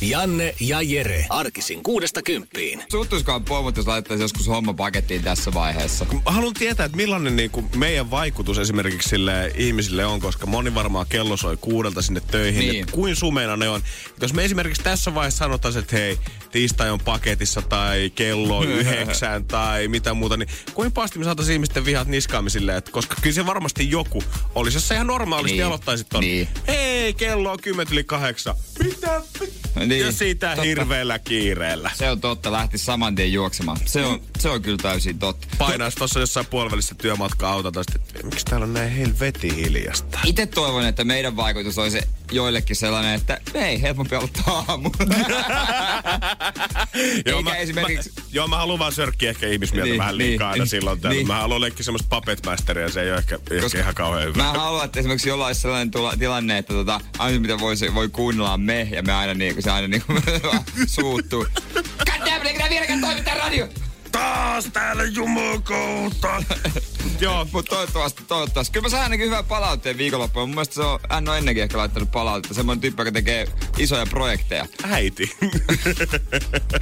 Janne ja Jere. Arkisin kuudesta kymppiin. Suuttuisikohan povut, jos laittaisi joskus homma pakettiin tässä vaiheessa? Mä haluan tietää, että millainen niin kuin meidän vaikutus esimerkiksi sille ihmisille on, koska moni varmaan kello soi kuudelta sinne töihin. Niin. Että kuin sumeina ne on. Jos me esimerkiksi tässä vaiheessa sanotaan, että hei, tiistai on paketissa tai kello on yhdeksän tai mitä muuta, niin kuin pahasti me saataisiin ihmisten vihat niskaamme silleen, että koska kyllä se varmasti joku olisi, jos sä ihan normaalisti Niin. aloittaisit ton. Niin. Hei, kello on kymmentä yli kahdeksan. Mitä? Niin, ja siitä totta. hirveällä kiireellä. Se on totta, lähti saman tien juoksemaan. Se on, se on kyllä täysin totta. Painaisi tuossa jossain puolivälissä työmatkaa autota, että miksi täällä on näin helvetin hiljasta. Itse toivon, että meidän vaikutus olisi joillekin sellainen, että ei, helpompi aloittaa aamu. Eikä mä, esimerkiksi... Mä, joo, mä haluan vaan sörkkiä ehkä ihmismieltä Niin, vähän liikaa niin, aina niin, silloin täällä. niin. Mä haluan leikkiä semmoista puppetmasteria, se ei ole ehkä, ehkä Koska ihan kauhean hyvä. Mä haluan, että esimerkiksi jollain sellainen tula, tilanne, että tota, aina mitä voi, voi kuunnella on me, ja me aina niin, se aina niin suuttuu. Goddamn, eikö nää vieläkään toimi tää radio? Taas täällä jumukouta. joo, Mutta toivottavasti, toivottavasti. Kyllä mä saan ainakin hyvän palautteen viikonloppuna. Mun mielestä se on, hän on ennenkin ehkä laittanut palautetta. Semmoinen tyyppi, joka tekee isoja projekteja. äiti.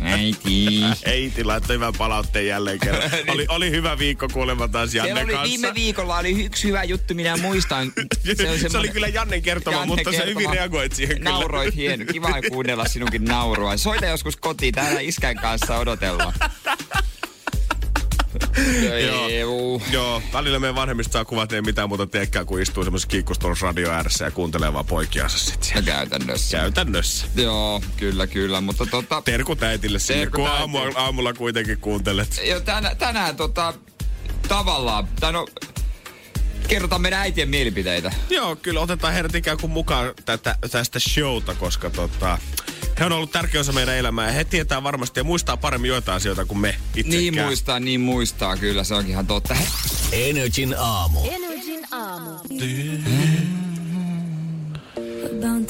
Äiti. äiti laittoi hyvän palautteen jälleen kerran. Niin. oli, oli hyvä viikko kuulemma taas Siellä Janne oli kanssa. viime viikolla oli yksi hyvä juttu, minä muistan. se, oli semmoinen- kyllä Jannen kertoma, Janne mutta se hyvin kertoma. reagoit siihen kyllä. Nauroit hieno. Kiva kuunnella sinunkin naurua. Soita joskus kotiin. Täällä iskän kanssa odotellaan. Joo. Joo. Joo, välillä meidän vanhemmista saa kuvat, ei mitään muuta teekään, kun istuu semmoisessa kiikkustelussa radio ääressä ja kuuntelee vaan poikiansa sit siellä. käytännössä. Käytännössä. Joo, kyllä, kyllä. Mutta tota... Terkut äitille sinne, Terkut kun äitille. aamulla, aamulla kuitenkin kuuntelet. Jo, tänä, tänään tota... Tavallaan... Tai no, kerrotaan meidän äitien mielipiteitä. Joo, kyllä otetaan heidät ikään kuin mukaan tätä, tästä showta, koska tota, he on ollut tärkeä osa meidän elämää ja he tietää varmasti ja muistaa paremmin joitain asioita kuin me itsekään. Niin muistaa, niin muistaa. Kyllä, se onkin ihan totta. Energin aamu. Energin aamu.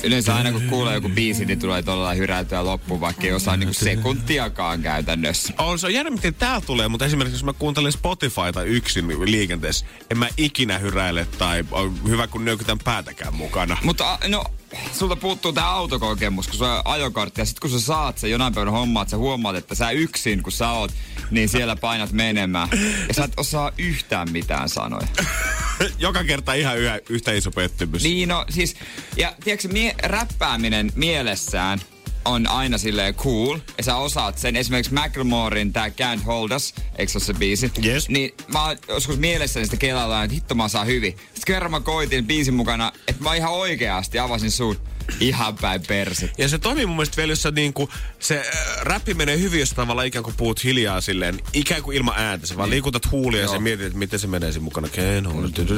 Yleensä aina kun kuulee joku biisi, niin tulee todella hyräytyä loppuun, vaikka ei osaa niinku sekuntiakaan käytännössä. On, se on jännä, miten tää tulee, mutta esimerkiksi jos mä kuuntelen Spotifyta yksin liikenteessä, en mä ikinä hyräile tai on hyvä kun nyökytän päätäkään mukana. Mutta no, sulta puuttuu tää autokokemus, kun on ajokortti ja sit kun sä saat sen jonain päivänä hommaa, että sä huomaat, että sä yksin kun sä oot, niin siellä painat menemään. Ja sä et osaa yhtään mitään sanoja. Joka kerta ihan yhä, yhtä iso pettymys. Niin no siis, ja tiedätkö, mie- räppääminen mielessään on aina silleen cool, ja sä osaat sen. Esimerkiksi Macklemorein tää Can't Hold Us, eikö se biisi? Yes. Niin mä oon joskus mielessäni sitä kelalla, että hitto mä saan hyvin. Sitten kerran mä koitin biisin mukana, että mä ihan oikeasti avasin suun ihan päin perset. Ja se toimii mun mielestä vielä, jos niinku, se äh, räppi menee hyvin, jos tavallaan ikään kuin puhut hiljaa silleen, ikään kuin ilman ääntä. Sä vaan liikutat huulia ja Joo. sä mietit, että miten se menee siinä mukana. Ken hold it.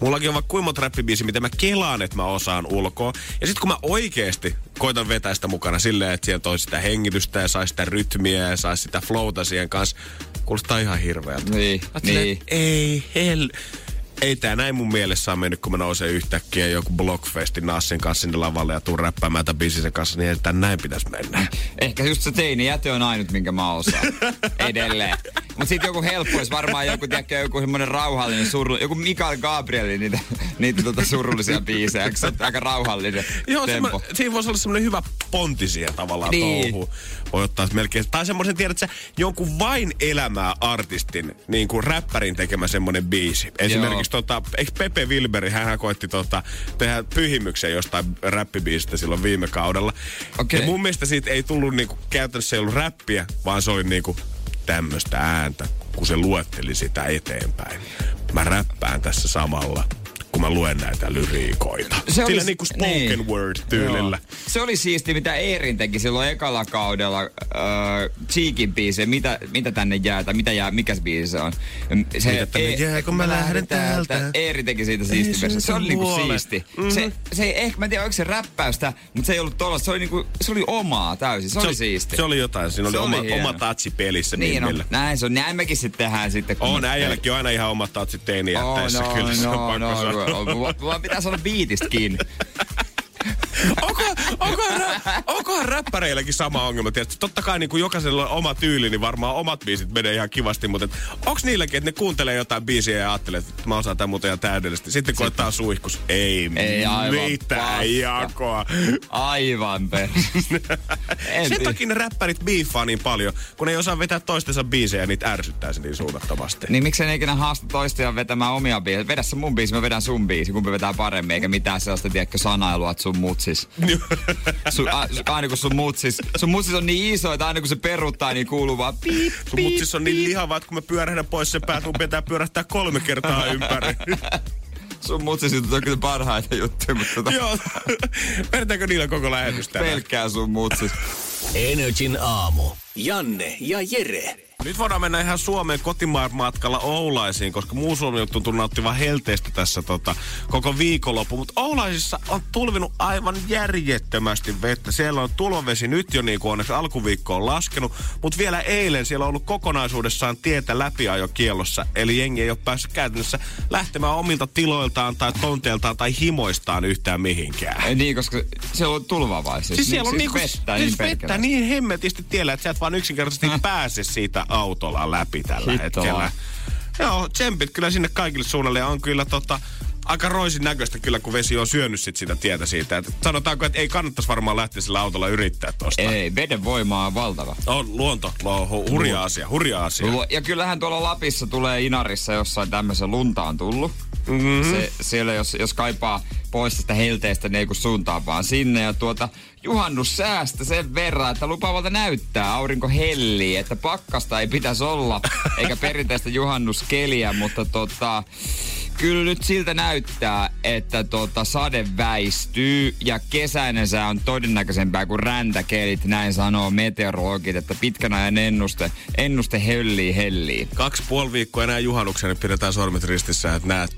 Mullakin on vaikka kuinka monta räppibiisi, mitä mä kelaan, että mä osaan ulkoa. Ja sitten kun mä oikeesti koitan vetää sitä mukana silleen, että sieltä olisi sitä hengitystä ja saisi sitä rytmiä ja saisi sitä flowta siihen kanssa, kuulostaa ihan hirveältä. Niin, niin. Ei hel... Ei tää näin mun mielessä on mennyt, kun mä nousen yhtäkkiä joku Blockfestin Nassin kanssa sinne lavalle ja tuun räppäämään tämän biisisen kanssa, niin ei tää näin pitäisi mennä. Ehkä just se teini jäte on ainut, minkä mä osaan. Edelleen. Mut sit joku helppo olisi varmaan joku, tiedätkö, joku semmonen rauhallinen, suru, joku Mikael Gabrielin niitä, niitä tota surullisia biisejä. Se ole aika rauhallinen Joo, tempo? siinä voisi olla semmoinen hyvä pontti siihen tavallaan Niin. touhu. Voi ottaa melkein, tai semmoisen tiedät sä, jonkun vain elämää artistin, niin kuin räppärin tekemä semmoinen biisi. Esimerkiksi tota, eikö Pepe Wilberi, hän koitti tota, tehdä pyhimyksen jostain räppibiisistä silloin viime kaudella. Okei. Ja mun mielestä siitä ei tullut niinku, käytännössä ei ollut räppiä, vaan se oli niinku tämmöistä ääntä, kun se luetteli sitä eteenpäin. Mä räppään tässä samalla, kun mä luen näitä lyriikoita. Se Sillä oli- niinku spoken niin. word tyylillä. Joo. Se oli siisti, mitä Eerin teki silloin ekalla kaudella äh, Cheekin biisi. Mitä, mitä tänne jää, tai mitä jää, mikä se biisi se on? Se, Mitä tänne jää, kun mä lähden täältä? Eeri teki siitä siisti se versio. Se se oli niinku siisti. Mhm. Se, se ei ehkä, mä en tiedä, oliko se räppäystä, mutta se ei ollut tolla. Se oli, niinku, se oli omaa täysin. Se, oli siisti. Se oli jotain. Siinä Se oli, oli oma, hieno. oma tatsi pelissä niin on, näin se on. Näin mekin sitten tehdään sitten. kun On, äijälläkin on aina ihan omat tatsit teini Oh, jättäessä. no, kyllä se on no, pakko no, sanoa. Vaan pitää saada biitistä kiinni. onko, onkohan, rä, onkohan räppäreilläkin sama ongelma? Tiedätkö? Totta kai niin kuin jokaisella on oma tyyli, niin varmaan omat biisit menee ihan kivasti, mutta onko niilläkin, että ne kuuntelee jotain biisiä ja ajattelee, että mä osaan tämän muuten ihan täydellisesti. Sitten koettaa suihkus. Ei, Ei aivan mitään paska. jakoa. Aivan Sen takia ne räppärit biiffaa niin paljon, kun ne ei osaa vetää toistensa biisejä ja niitä ärsyttää se niin suunnattomasti. Niin miksei ne ikinä haasta toistaan vetämään omia biisejä? Vedä se mun biisi, mä vedän sun biisi, kumpi vetää paremmin, eikä mitään sellaista, tiedätkö, sanailua, että sun mutsis. Sun, a, aina kun sun mutsis, sun mutsis on niin iso, että aina kun se peruuttaa, niin kuuluu vaan piip, Sun mutsis on niin lihava, että kun mä pyörähdän pois sen päät, mun pitää pyörähtää kolme kertaa ympäri. Sun mutsis on kyllä parhaita juttuja, mutta tota, Joo. Vedetäänkö niillä koko lähetys tänään? pelkkää sun mutsis. Energin aamu. Janne ja Jere. Nyt voidaan mennä ihan Suomeen kotimaan matkalla Oulaisiin, koska muu Suomi on tuntunut nauttivan helteestä tässä tota, koko viikonloppu. Mutta Oulaisissa on tulvinut aivan järjettömästi vettä. Siellä on tulvavesi nyt jo niin kuin onneksi alkuviikko on laskenut, mutta vielä eilen siellä on ollut kokonaisuudessaan tietä läpiajokiellossa. Eli jengi ei ole päässyt käytännössä lähtemään omilta tiloiltaan tai tonteiltaan tai himoistaan yhtään mihinkään. Ei niin, koska siellä on tulva vai siis? Siis siellä on siis niinku, vettä, siis niin vettä niin hemmetisti tiellä, että sä et vaan yksinkertaisesti pääse siitä autolla läpi tällä Hittoa. hetkellä. Joo, tsempit kyllä sinne kaikille suunnalle ja on kyllä tota, aika roisin näköistä kyllä, kun vesi on syönyt sit sitä tietä siitä. Et sanotaanko, että ei kannattaisi varmaan lähteä sillä autolla yrittää tosta. Ei, veden voima on valtava. On luonto, hu, hurja asia, hurja asia. Lu- Ja kyllähän tuolla Lapissa tulee Inarissa jossain tämmöisen lunta on tullut. Mm-hmm. Se, siellä jos, jos kaipaa pois tästä helteestä, niin ei kun suuntaa vaan sinne. Ja tuota, juhannus säästä sen verran, että lupaavalta näyttää, aurinko hellii, että pakkasta ei pitäisi olla, eikä perinteistä juhannuskeliä, mutta tota, kyllä nyt siltä näyttää, että tota, sade väistyy ja kesäinen sää on todennäköisempää kuin räntäkelit, näin sanoo meteorologit, että pitkän ajan ennuste, ennuste höllii hellii. Kaksi puoli viikkoa enää juhannuksen, niin pidetään sormet ristissä, että nämä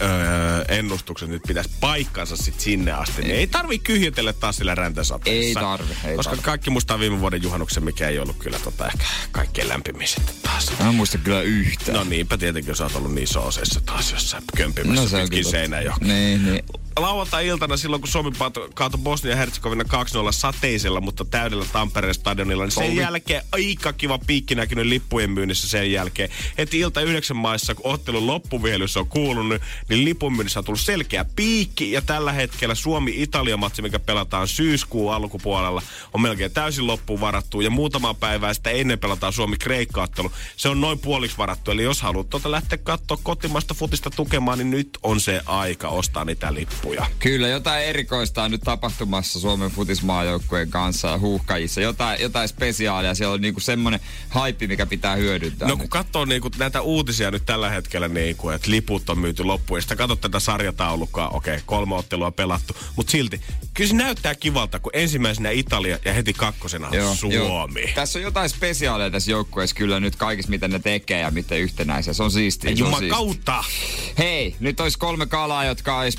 öö, ennustukset nyt pitäisi paikkansa sit sinne asti. Niin ei tarvi kyhjätellä taas sillä räntäsateessa. Ei tarvi, ei Koska tarvi. kaikki muistaa viime vuoden juhannuksen, mikä ei ollut kyllä tota ehkä kaikkein lämpimin sitten taas. Mä en muista kyllä yhtään. No niinpä tietenkin, jos oot ollut niin sooseissa taas jossain kömpimässä no, se pitkin. Seinäjoki. Niin, niin. Lauantai-iltana silloin, kun Suomi kaatoi Bosnia-Herzegovina 2-0 sateisella, mutta täydellä Tampereen stadionilla, niin sen jälkeen aika kiva piikki näkynyt lippujen myynnissä sen jälkeen. Heti ilta yhdeksän maissa, kun ottelun loppuvihelys on kuulunut, niin lipun myynnissä on tullut selkeä piikki. Ja tällä hetkellä Suomi-Italia-matsi, mikä pelataan syyskuun alkupuolella, on melkein täysin loppuun varattu. Ja muutama päivää sitä ennen pelataan Suomi-Kreikka-ottelu. Se on noin puoliksi varattu. Eli jos haluat tuota lähteä katsoa kotimaista futista tukemaan, niin nyt on se aika ostaa niitä lippuja. Kyllä, jotain erikoista on nyt tapahtumassa Suomen futismaajoukkueen kanssa ja huuhkajissa. Jotain, jotain spesiaalia. Siellä on niinku semmoinen haippi, mikä pitää hyödyntää. No kun nyt. katsoo niinku näitä uutisia nyt tällä hetkellä, niinku, että liput on myyty loppuun, ja sitten katsot tätä sarjataulukkaa, okei, okay, kolme ottelua pelattu, mutta silti, kyllä se näyttää kivalta, kun ensimmäisenä Italia ja heti kakkosena on Suomi. Joo. Tässä on jotain spesiaalia tässä joukkueessa kyllä nyt kaikissa, mitä ne tekee ja miten yhtenäisiä. Se on siistiä. se on Juman siistiä. kautta! Hei, nyt olisi kolme kalaa, jotka olisi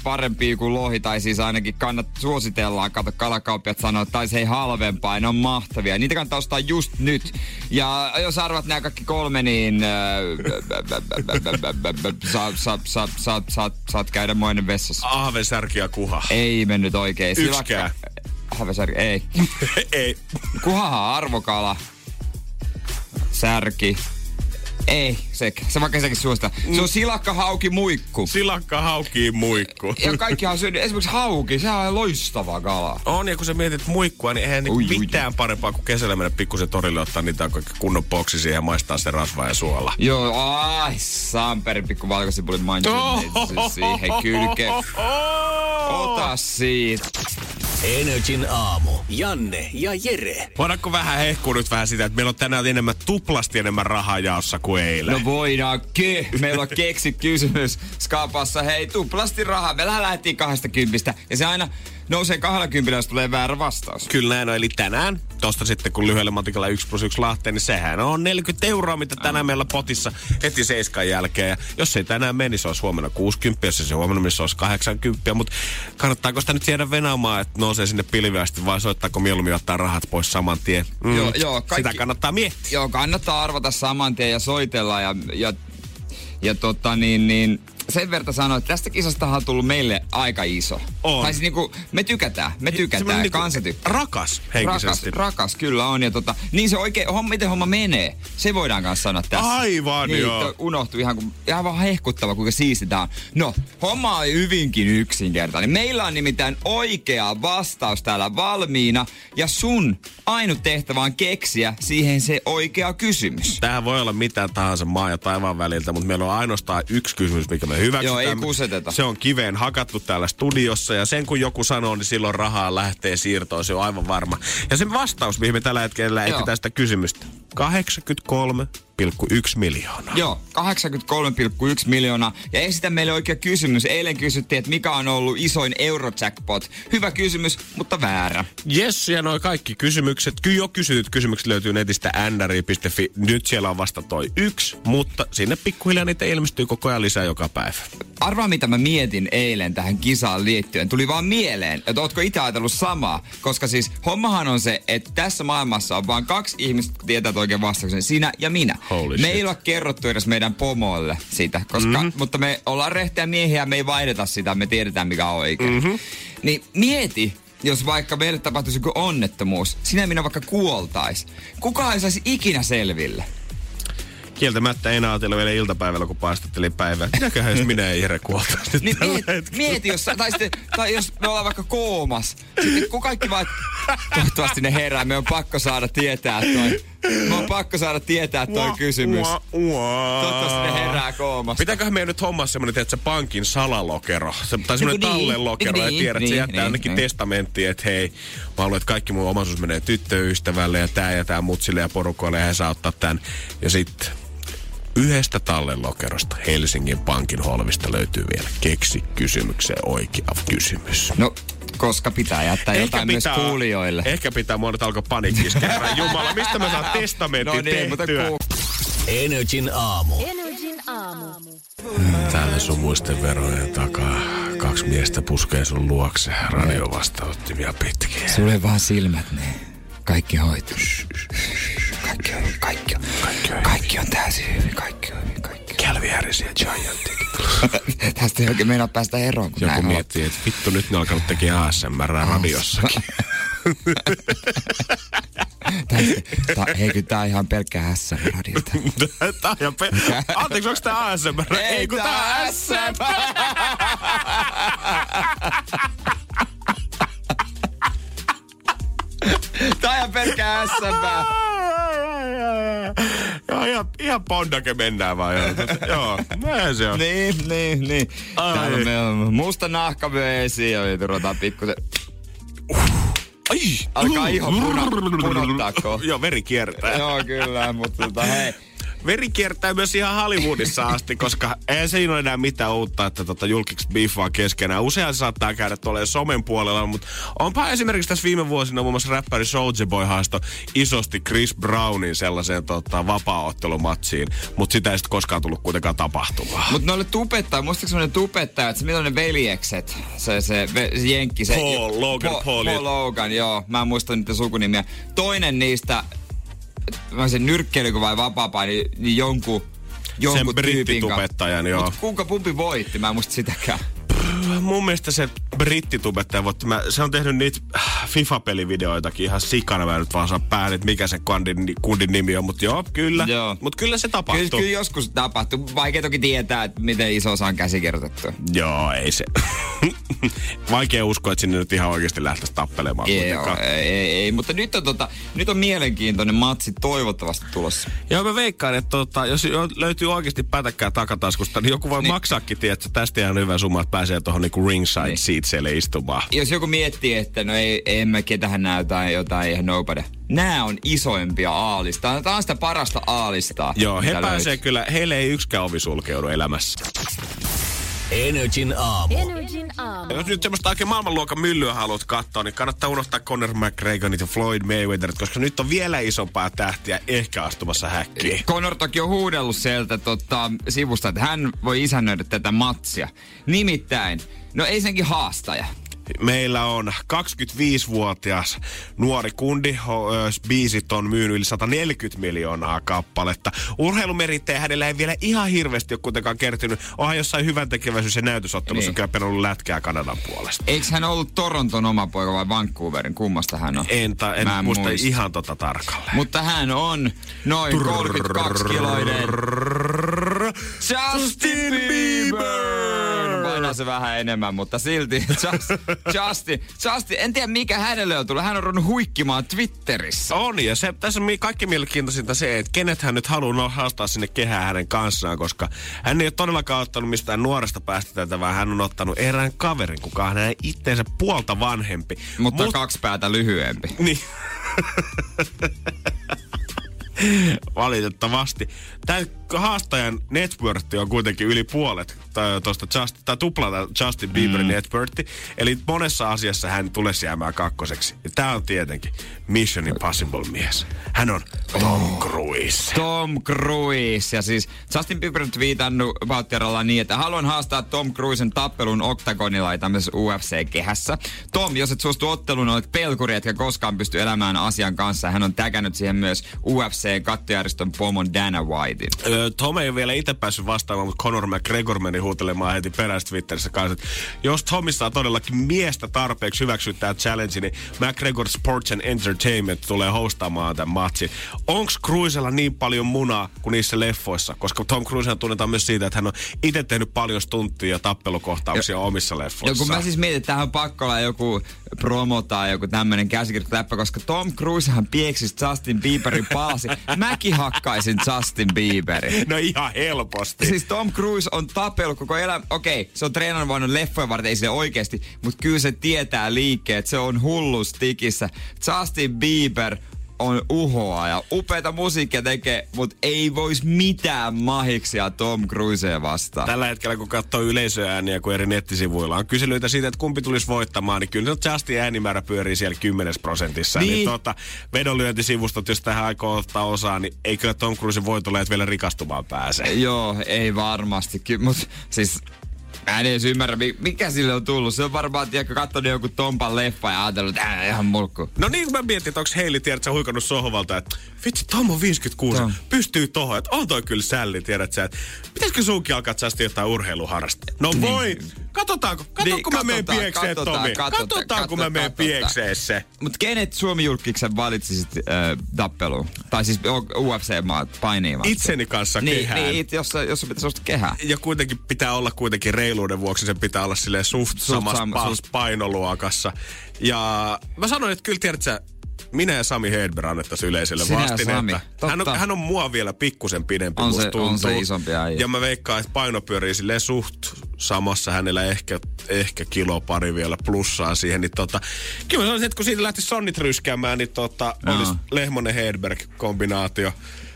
parempia kuin lohi, tai siis ainakin kannat suositellaan. Kato, kalakauppiat sanoo, että taisi hei halvempaa, ne on mahtavia. Niitä kannattaa ostaa just nyt. Ja jos arvat nämä kaikki kolme, niin saat, saat, käydä moinen vessassa. Ahven, särki ja kuha. Ei mennyt oikein. Yksikään. Havesärki, ei. Ei. Kuhahan arvokala. Särki. Ei, se, se vaikka sekin suosta. Se on silakka, hauki, muikku. Silakka haukii muikku. Ja kaikkihan on syönyt. Esimerkiksi hauki, sehän on loistava kala. On, ja kun sä mietit muikkua, niin eihän niinku Ui, ui. mitään parempaa kuin kesällä mennä pikkusen torille ottaa niitä kaikki kunnon boksi siihen ja maistaa se rasva ja suola. Joo, ai, Samperin pikku valkosipulin mainitsin siihen kylkeen. Ota siitä. Energin aamu. Janne ja Jere. Voidaanko vähän hehkua nyt vähän sitä, että meillä on tänään enemmän tuplasti enemmän rahaa jaossa kuin eilen? No voidaankin. Meillä on keksi kysymys Skapassa. Hei, tuplasti rahaa. Me lähdettiin kahdesta kympistä. Ja se aina nousee kahdella kympillä, jos tulee väärä vastaus. Kyllä näin on. Eli tänään, tosta sitten kun lyhyellä matikalla 1 plus 1 lahteen, niin sehän on 40 euroa, mitä tänään meillä potissa heti seiskan jälkeen. Ja jos ei tänään meni, se olisi huomenna 60, jos se huomenna meni, se olisi 80. Mutta kannattaako sitä nyt jäädä venaamaan, että nousee sinne pilviästi vai soittaako mieluummin ottaa rahat pois saman tien? Mm, Joo, joo, kaikki- Sitä kannattaa miettiä. Joo, kannattaa arvata saman tien ja soitella ja, ja, ja tota niin, niin sen verran sanoa, että tästä kisasta on tullut meille aika iso. On. Tai siis niinku, me tykätään, me tykätään, niinku kansa tykkää. Rakas Rakas, henkisesti. rakas kyllä on. Ja tota, niin se oikein, homma, miten homma menee, se voidaan kanssa sanoa tässä. Aivan, niin, joo. Unohtui ihan, kun, ihan vaan hehkuttava, kuinka siistitään. No, homma on hyvinkin yksinkertainen. Meillä on nimittäin oikea vastaus täällä valmiina. Ja sun ainut tehtävä on keksiä siihen se oikea kysymys. Tähän voi olla mitä tahansa maa ja taivaan väliltä, mutta meillä on ainoastaan yksi kysymys, mikä me hyväksytään. Joo, ei kuseteta. Se on kiveen hakattu täällä studiossa ja sen kun joku sanoo, niin silloin rahaa lähtee siirtoon, se on aivan varma. Ja se vastaus, mihin me tällä hetkellä etsitään sitä kysymystä, 83,1 miljoonaa. Joo, 83,1 miljoonaa. Ja esitä meille oikea kysymys. Eilen kysyttiin, että mikä on ollut isoin Eurojackpot. Hyvä kysymys, mutta väärä. Yes, ja noi kaikki kysymykset, kyllä jo kysytyt kysymykset löytyy netistä nri.fi. Nyt siellä on vasta toi yksi, mutta sinne pikkuhiljaa niitä ilmestyy koko ajan lisää joka päivä. Arvaa, mitä mä mietin eilen tähän kisaan liittyen. Tuli vaan mieleen, että ootko itse ajatellut samaa. Koska siis hommahan on se, että tässä maailmassa on vain kaksi ihmistä, jotka tietää oikein vastauksen. Sinä ja minä. Holy me shit. ei ole kerrottu edes meidän pomoille sitä. Koska, Mhm. mm-hmm. Mutta me ollaan rehteä miehiä, me ei vaihdeta sitä, me tiedetään mikä on oikein. Mm-hmm. Niin mieti, jos vaikka meille tapahtuisi joku onnettomuus, sinä minä vaikka kuoltais. Kuka ei saisi ikinä selville? Kieltämättä en ajatella vielä iltapäivällä, kun paistattelin päivää. Mitäköhän jos minä ja Jere kuoltaisi nyt Niin mieti, mieti jos, tai, sitten, tai jos me ollaan vaikka koomas. Sitten kun kaikki vaan, toivottavasti ne herää, me on pakko saada tietää toi. Me on pakko saada tietää toi kysymys. Ua, ua. Toivottavasti ne herää koomasta. Pitääköhän meidän nyt hommaa semmonen, että se pankin salalokero, se, tai semmonen Niin, tallelokero, niin, ja tiedät, että se niin, jättää niin, jonnekin niin. testamenttiin, että hei, mä haluan, että kaikki mun omaisuus menee tyttöystävälle ja tää ja tää mutsille ja porukoille ja he saa ottaa tän. Ja sitten yhdestä tallelokerosta Helsingin pankin holvista löytyy vielä keksi kysymykseen oikea kysymys. No, koska pitää jättää jotain myös kuulijoille. ehkä pitää mua nyt alkaa panikkis kerran. Jumala, mistä mä saan testamentin No niin, mutta tehtyä? ku, Energin aamu. Energin aamu. Täällä sun muisten verojen takaa kaksi miestä puskee sun luokse radiovastaanottimia pitkin. Sulle vaan silmät, ne. Kaikki hoituu. Kaikki on, kaikki on, kaikki on, kaikki on täysin hyvin, kaikki on hyvin, kaikki on. Calvin Harris ja Giantikin. Tästä ei oikein meinaa päästä eroon, kun Joku on. miettii, että vittu nyt ne alkanut tekemään ASMR radiossakin. Tästä, ta, hei, kyllä tää on ihan pelkkä hässä radiota. tää on ihan pe- Anteeksi, onko tää ASMR? Ei, kun tää on SM. Tää on ihan pelkkä SM. Joo, ihan, ihan pondake mennään vaan. Joo, näin se on. Niin, niin, niin. Ai. Täällä on musta nahka myös esiin ja nyt ruvetaan pikkusen. Ai. Alkaa ihan puna- punottaa. Joo, veri kiertää. Joo, kyllä, mutta tota, hei. Veri kiertää myös ihan Hollywoodissa asti, koska ei siinä ole enää mitään uutta, että tota julkiksi biffaa keskenään. Usein se saattaa käydä tuolla somen puolella, mutta onpa esimerkiksi tässä viime vuosina muun muassa räppäri Soulja Boy haasto isosti Chris Brownin sellaiseen tota, vapaa-ottelumatsiin, mutta sitä ei sitten koskaan tullut kuitenkaan tapahtumaan. Mutta noille tubettaja, muistaaks semmonen tubettaja, että se millainen veljekset, se, se, se jenkki, se... Paul, Logan Paul, Paul. Paul Logan, joo. Mä en muista niiden sukunimiä. Toinen niistä, mä se nyrkkeily vai vapaa niin, niin jonkun, jonkun Sen brittitubettajan, joo. Mut kuinka pumpi voitti? Mä en muista sitäkään. Mun mielestä se brittitubettaja, mä, se on tehnyt niitä FIFA-pelivideoitakin ihan sikana. Mä nyt vaan saa päähän, että mikä se kundin, kundin nimi on, mutta joo, kyllä. Joo. Mutta kyllä se tapahtuu. Kyllä, kyllä joskus tapahtuu. Vaikea toki tietää, että miten iso osa on käsikirjoitettu. Joo, ei se. Vaikea uskoa, että sinne nyt ihan oikeasti lähtäisi tappelemaan. Ei, joo, ei, ei, ei, mutta nyt on, tota, nyt on mielenkiintoinen matsi toivottavasti tulossa. Joo, mä veikkaan, että tota, jos jo- löytyy oikeasti pätäkkää takataskusta, niin joku voi Niin. niin. maksaakin, tiedätkö, tästä ihan hyvä summa, että pääsee tuohon niin niinku ringside Niin. seatseille istumaan. Jos joku miettii, että no ei, en mä ketähän näytä jotain ihan nobody. Nää on isoimpia aalista. Tää on sitä parasta aalista. Joo, he pääsee löytyy. kyllä, heille ei yksikään ovi sulkeudu elämässä. Energin aamu. Energin aamu. Ja Jos nyt semmoista oikein maailmanluokan myllyä haluat katsoa, niin kannattaa unohtaa Conor McGregorit ja Floyd Mayweatherit, koska nyt on vielä isompaa tähtiä ehkä astumassa häkkiin. Conor toki on huudellut sieltä tota, sivusta, että hän voi isännöidä tätä matsia. Nimittäin, no ei senkin haastaja. Meillä on 25-vuotias nuori kundi, biisit on myynyt yli 140 miljoonaa kappaletta. Urheilumerittejä hänellä ei vielä ihan hirveästi ole kuitenkaan kertynyt. Onhan jossain hyvän tekeväisyys- ja näytösottelussa Niin. kyllä ollut lätkää Kanadan puolesta. Eikö hän ollut Toronton oma poika vai Vancouverin? Kummasta hän on? En, ta- en en muista muista. ihan tota tarkalleen. Mutta hän on noin 32 kiloinen. Justin Bieber! Painaa se vähän enemmän, mutta silti Just, Justin, Justin, en tiedä mikä hänelle on tullut. Hän on ruvennut huikkimaan Twitterissä. On, ja se, tässä on kaikki mielenkiintoisinta se, että kenet hän nyt haluaa no- haastaa sinne kehään hänen kanssaan, koska hän ei ole todellakaan ottanut mistään nuoresta päästä tätä, vaan hän on ottanut erään kaverin, kuka on hänen itteensä puolta vanhempi. Mutta Mut- kaksi päätä lyhyempi. Niin. Valitettavasti. Tämä haastajan networth on kuitenkin yli puolet tuosta Just, tai tuplata Justin Bieberin mm. networth. Eli monessa asiassa hän tulee jäämään kakkoseksi. Ja tämä on tietenkin Mission Impossible mies. Hän on Tom Cruise. Tom Cruise. Ja siis Justin Bieber on Vauttiaralla niin, että haluan haastaa Tom Cruisen tappelun oktagonilla ja tämmöisessä UFC-kehässä. Tom, jos et suostu otteluun, olet pelkuri, etkä koskaan pysty elämään asian kanssa. Hän on tägännyt siihen myös UFC-kattojärjestön pomon Dana Whitein. Ö, Tom ei ole vielä itse päässyt vastaamaan, mutta Conor McGregor meni huutelemaan heti perästä Twitterissä kanssa, että jos Tommy saa todellakin miestä tarpeeksi hyväksyä tämä challenge, niin McGregor Sports and Entertainment tulee hostaamaan tämän matsin. Onks Cruisella niin paljon munaa kuin niissä leffoissa? Koska Tom Cruise tunnetaan myös siitä, että hän on itse tehnyt paljon stunttia ja tappelukohtauksia omissa No leffoissaan. kun mä siis mietin, että tähän on pakko olla joku promo tai joku tämmönen käsikirjoitusläppä, koska Tom Cruisehan pieksisi Justin Bieberin palasi. Mäkin hakkaisin Justin Bieberin. No ihan helposti. Siis Tom Cruise on tapellut koko elämä. Okei, se on treenannut vain leffoja varten, ei se oikeesti. Mutta kyllä se tietää liikkeet. Se on hullu stikissä. Justin Bieber on uhoa ja upeita musiikkia tekee, mutta ei vois mitään mahiksia Tom Cruiseen vastaan. Tällä hetkellä, kun katsoo yleisöääniä kuin eri nettisivuilla, on kyselyitä siitä, että kumpi tulisi voittamaan, niin kyllä se Justin äänimäärä pyörii siellä 10 prosentissa. Niin, Niin. niin tota, vedonlyöntisivustot, jos tähän aikoo ottaa osaa, niin ei kyllä Tom Cruisen voitolle vielä rikastumaan pääse. Joo, ei varmasti. Mutta siis mä en edes ymmärrä, mi- mikä sille on tullut. Se on varmaan, tiedätkö, katsonut joku Tompan leffa ja ajatellut, että äh, ihan mulkku. No niin kuin mä mietin, että onko Heili, tiedät sä, huikannut sohvalta, että vitsi, Tom on 56, Tom. pystyy tohon, että on toi kyllä sälli, tiedät sä, että pitäisikö sunkin alkaa Justin jotain urheiluharrastaa? No voi, katsotaanko, katso Niin, kun mä menen katsotaan, piekseen, Tomi, katsotaan, kun mä menen piekseen se. Mutta kenet Suomi julkiksen valitsisit äh, tappeluun? Tai siis UFC-maat painiin vastaan? Itseni kanssa niin, kehään. niin, it- jos, jos pitäisi ostaa kehää. ja kuitenkin pitää olla kuitenkin reiluuden vuoksi, sen pitää olla silleen suht, Suht samassa sam- suht- painoluokassa. Ja mä sanoin, että kyllä tiedät sä, minä ja Sami Hedberg annettaisiin yleisölle Sinä vastinetta. Hän on, hän on mua vielä pikkusen pidempi, On se- on tuntuu. se isompi äijä. Ja mä veikkaan, että paino pyörii silleen suht samassa hänellä ehkä, ehkä kilo pari vielä plussaa siihen. Niin tota, kyllä mä sanoisin, että kun siitä lähti sonnit ryskäämään, niin tota, olisi Lehmonen Hedberg-kombinaatio.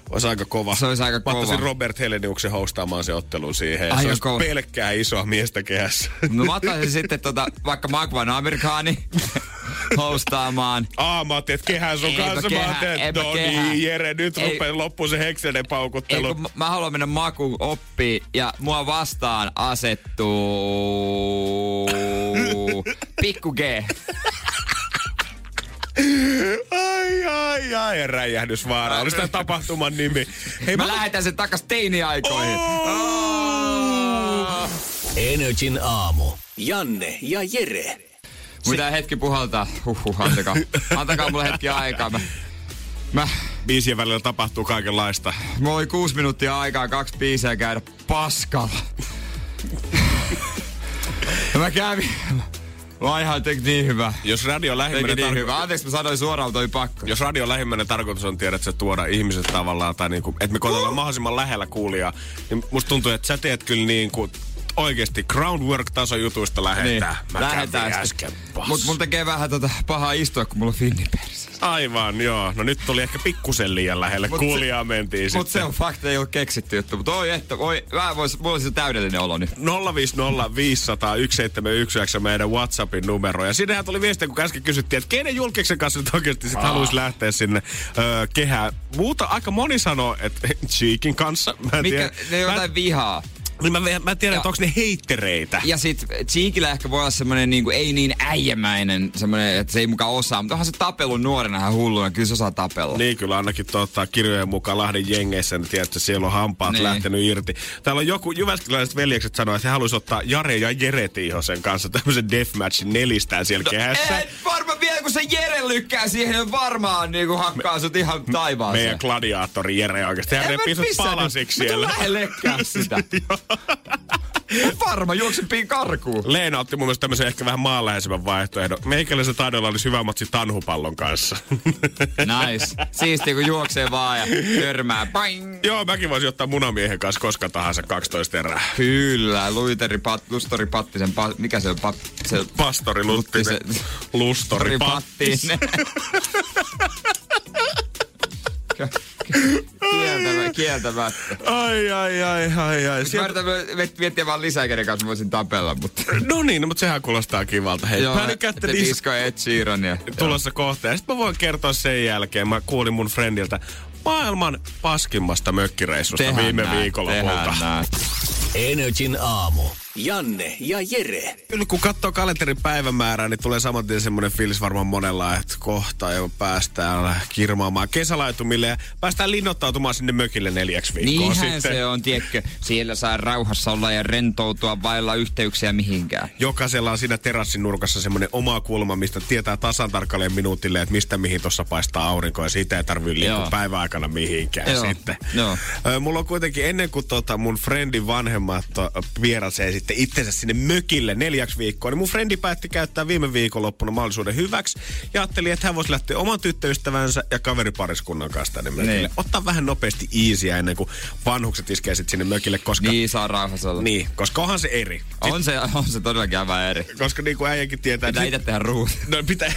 Olisi aika kova. Se olisi aika Mä kova. Robert Heleniuksen hostaamaan se ottelun siihen. Ai se olisi kova. pelkkää isoa miestä kehässä. No mä ottaisin sitten tota, vaikka Magvan Amerikaani hostaamaan. Aa, mä ajattelin, että kehään sun Eipä kanssa. kehä, mä ajattelin, no kehä. niin, Jere, nyt Ei. rupeaa loppuun se heksenen Ei, paukuttelu. kun mä- mä haluan mennä makuun oppiin ja mua vastaan asettuu pikku G. Ai, ai, ai, räjähdysvaara. Olisi tämä tapahtuman nimi. Hei, Mä lähetän sen takas teiniaikoihin. Oh! Energin aamu. Janne ja Jere. Mitä hetki puhaltaa? Huhhuh, antakaa. Antakaa mulle hetki aikaa. Mä, mä, Biisien välillä tapahtuu kaikenlaista. mulla oli kuusi minuuttia aikaa kaksi biisiä käydä paskalla. Mä kävin. Vaihan teki niin hyvä. Jos radio Teki lähimmäinen niin tarko- hyvä. Anteeksi, mä sanoin suoraan, oli pakko. jos radio lähimmäinen tarkoitus on tiedä, että se tuoda ihmiset tavallaan, tai niinku, että me koetaan olla mahdollisimman lähellä kuulijaa, niin musta tuntuu, että sä teet kyllä niin kuin oikeesti groundwork-taso jutuista lähetään. Mä lähetään äsken Mut mun tekee vähän tota pahaa istua, kun mulla on finnipersi. Aivan, joo. No nyt tuli ehkä pikkusen liian lähelle. Mut Kuulijaa mentiin Mut sitten. se on fakta, ei ole keksitty juttu. Mutta oi että, voi, vähän vois, mulla olisi täydellinen olo nyt. 050 500 1719 meidän WhatsAppin numero. Ja sinnehän tuli viesti, kun äsken kysyttiin, että kenen julkiksen kanssa nyt oikeasti sit haluaisi lähteä sinne öö, kehään. Muuta aika moni sanoo, että Cheekin kanssa. Mä en Mikä, tiedä. ne on mä, jotain vihaa. Niin mä, mä en tiedä, Ja- että onko ne heittereitä. Ja sit Cheekillä ehkä voi olla semmonen niinku, ei niin äijämäinen, semmonen, että se ei mukaan osaa. Mutta onhan se tapellut nuorena ihan hulluna, kyllä se osaa tapella. Niin kyllä ainakin tota, kirjojen mukaan Lahden jengeissä, niin tiedätkö, siellä on hampaat Niin. lähtenyt irti. Täällä on joku Jyväskyläiset veljekset sanoo, että he haluaisivat ottaa Jare ja Jere Tiihosen kanssa tämmöisen deathmatchin nelistään siellä kehässä. Ei, varmaan vielä kun se Jere lykkää siihen, niin varmaan niinku hakkaa sut ihan taivaaseen. Meidän gladiaattori Jere oikeasti. Hän repii sut palasiksi siellä. Mä sitä. Varma, juoksepin karkuun. Leena otti mun mielestä tämmöisen ehkä vähän maanläheisemmän vaihtoehdon. Meikäläisen taidolla olisi hyvä matsi tanhupallon kanssa. Nice. Siisti kun juoksee vaan ja törmää. Boing. Joo, mäkin voisin ottaa munamiehen kanssa koska tahansa 12 erää. Kyllä, luiteri, pat, lustori Pattisen, pa, mikä se on? Pat, se, Pastori Luttinen. Lustori Pattisen. Kieltämä, kieltämättä. Ai, ai, ai, ai, ai. Mä Sieltä... yritän miet- miettiä vaan lisää, kenen kanssa mä voisin tapella, mutta... No niin, no, mutta sehän kuulostaa kivalta. Hei, at the The Disco Disco Ed Sheeran ja... tulossa kohta. Ja sitten mä voin kertoa sen jälkeen. Mä kuulin mun friendiltä maailman paskimmasta mökkireissusta Tehdään viime näin, viikonlopulta. Energin aamu. Janne ja Jere. Kyllä kun katsoo kalenterin päivämäärää, niin tulee saman tien semmoinen fiilis varmaan monella, että kohta jo päästään kirmaamaan kesälaitumille ja päästään linnoittautumaan sinne mökille neljäksi viikkoa Niinhän sitten. se on, tiedätkö. Siellä saa rauhassa olla ja rentoutua vailla yhteyksiä mihinkään. Jokaisella on siinä terassin nurkassa semmoinen oma kulma, mistä tietää tasan tarkalleen minuutille, että mistä mihin tuossa paistaa aurinko ja siitä ei tarvitse liikkua päivän aikana mihinkään Joo, sitten. joo. Ö, Mulla on kuitenkin ennen kuin tota mun friendin vanhemmat to, vierasee sitten itsensä sinne mökille neljäksi viikkoa, niin mun friendi päätti käyttää viime viikonloppuna mahdollisuuden hyväksi ja ajatteli, että hän voisi lähteä oman tyttöystävänsä ja kaveripariskunnan kanssa tänne mökille. Niin. Ottaa vähän nopeasti easiä ennen kuin vanhukset iskee sitten sinne mökille, koska... Niin saa rauhassa olla. Niin, koska onhan se eri. On se, on se todellakin aivan eri. Koska niin kuin äijäkin tietää... Pitää niin- itse tehdä ruut. No pitää...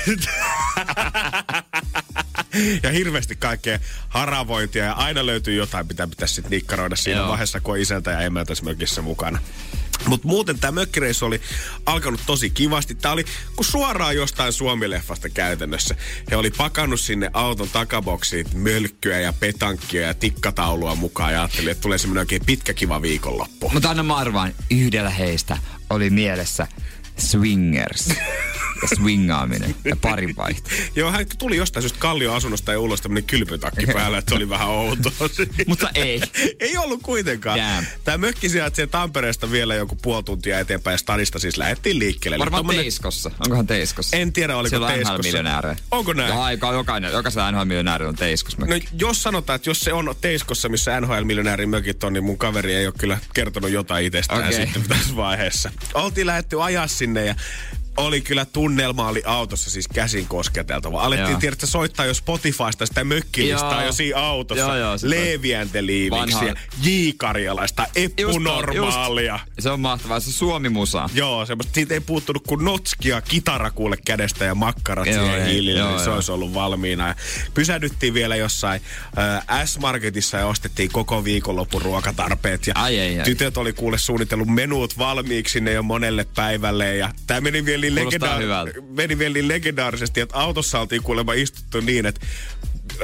ja hirveästi kaikkea haravointia ja aina löytyy jotain, mitä pitäisi sitten nikkaroida siinä Joo. vaiheessa, kun on isäntä ja emäntä mökissä mukana. Mutta muuten tämä mökkireissu oli alkanut tosi kivasti. Tämä oli kun suoraan jostain Suomi-leffasta käytännössä. He oli pakannut sinne auton takaboksiin mölkkyä ja petankkia ja tikkataulua mukaan ja ajattelin, että tulee semmoinen oikein pitkä kiva viikonloppu. Mutta anna mä arvaan, yhdellä heistä oli mielessä swingers. Ja swingaaminen ja parinvaihto. Joo, hän tuli jostain syystä Kallion asunnosta ja ulos tämmöinen kylpytakki päällä, että se oli vähän outoa. Mutta ei. ei ollut kuitenkaan. Damn. Tämä mökki sijaitsee Tampereesta vielä joku puoli tuntia eteenpäin ja stadista siis lähdettiin liikkeelle. Varmaan tommonen- Teiskossa. Onkohan Teiskossa? En tiedä, oliko Siellä on Teiskossa. NHL-miljonäärejä. Onko näin? Joo, aika jokainen, jokaisella NHL-miljonääri on Teiskossa. No jos sanotaan, että jos se on Teiskossa, missä NHL-miljonäärin mökit on, niin mun kaveri ei ole kyllä kertonut jotain itsestään Okei. sitten tässä vaiheessa. Oltiin lähetty ajaa sinne ja oli kyllä tunnelma oli autossa siis käsin kosketeltava. Alettiin Joo. tiedätkö, soittaa jo Spotifysta sitä mökkilistaa jo siinä autossa. Joo, joo, se Leeviänteliiviksi Vanha- ja J. Karjalaista, Eppu Normaalia. Se on mahtavaa, se Suomi-musa. Joo, semmoista, siitä ei puuttunut kuin notskia kitara kuule kädestä ja makkarat Joo, siihen hiilille, joo, niin se olisi ollut valmiina. Ja pysähdyttiin vielä jossain äh, S-Marketissa ja ostettiin koko viikonlopun ruokatarpeet. Ja Ai, ai, ai. tytöt oli kuule suunnitellut menuut valmiiksi sinne jo monelle päivälle. Ja tämä meni vielä niin, hyvältä. meni vielä niin legendaarisesti, että autossa oltiin kuulemma istuttu niin, että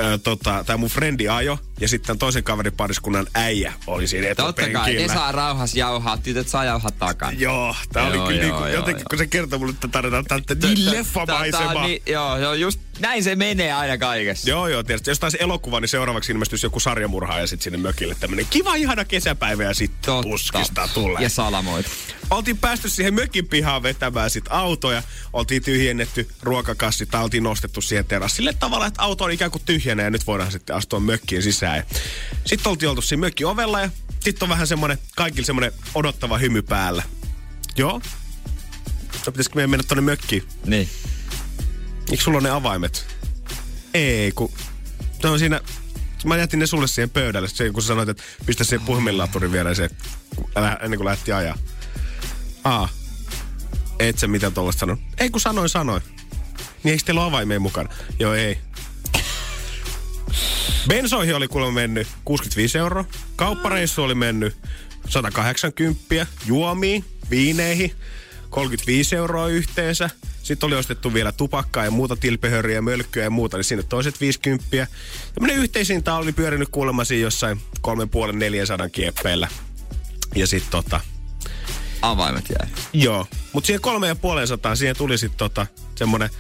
äh, tota, tämä mun frendi ajo ja sitten toisen kaveripariskunnan äijä oli siinä Totta kai, etupenkillä. ne saa rauhassa jauhaa, tytöt saa jauhaa takana. Joo, tää oli Joo, kyllä joo, niinku, joo, jotenkin joo. kun se kertoo mulle, että tarvitaan tältä Tää- niin tää- leffamaisema. tää Niin, joo, joo, just näin se menee aina kaikessa. Joo, joo, tietysti. Jos taisi elokuva, niin seuraavaksi ilmestyisi joku sarjamurha ja sitten sinne mökille tämmönen kiva ihana kesäpäivä ja sitten Totta. puskista tulee. Ja salamoita. Oltiin päästy siihen mökin pihaan vetämään sit autoja. Oltiin tyhjennetty ruokakassi tai oltiin nostettu siihen terassille tavalla, että auto on ikään kuin tyhjänä ja nyt voidaan sitten astua mökkiin sisään. Sitten oltiin oltu siinä mökki ovella ja sitten on vähän semmonen, kaikilla semmonen odottava hymy päällä. Joo. No pitäisikö meidän mennä tonne mökkiin? Niin. Eikö sulla on ne avaimet? Ei, kun se on siinä... Mä jätin ne sulle siihen pöydälle, se, kun sä sanoit, että pistä siihen puhelinlaturin viereen se, älä, ennen kuin lähti ajaa. Aa, et sä mitä tuollaista sano? Ei kun sanoin sanoin. Niin eikö teillä ole avaimia mukana? Joo, ei. Bensoihin oli kuulemma mennyt 65 euroa. Kauppareissu oli mennyt 180. Juomiin, viineihin 35 euroa yhteensä. Sitten oli ostettu vielä tupakkaa ja muuta tilpehöriä, mölkkyä ja muuta, niin sinne toiset 50. Tämmöinen yhteisinta oli pyörinyt kuulemma siinä jossain 3,5-400 kieppeillä. Ja sitten tota, Avaimet jäi. Joo, mutta siihen kolme ja puoleen sataan, siihen tuli sitten tota, semmoinen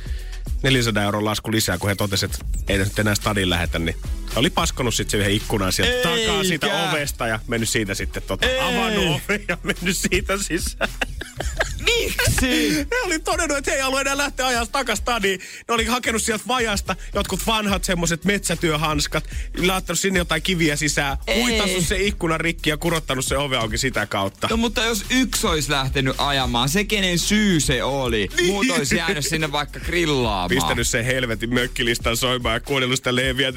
400 euron lasku lisää, kun he totesivat, että ei nyt enää stadin lähetä, niin he oli paskonut sitten siihen ikkunaan sieltä Eikä. takaa siitä ovesta ja mennyt siitä sitten tota, Ei. avannut oven ja mennyt siitä sisään. Miksi? Ne oli todennut, että he ei halua enää lähteä ajaa takas stadiin. Ne oli hakenut sieltä vajasta jotkut vanhat semmoiset metsätyöhanskat, laittanut sinne jotain kiviä sisään, huitassut se ikkunan rikki ja kurottanut se ove auki sitä kautta. No mutta jos yksi olisi lähtenyt ajamaan, se kenen syy se oli. Muut olisi jäänyt sinne vaikka grillaamaan. pistänyt sen helvetin mökkilistan soimaan ja kuunnellut sitä Leviä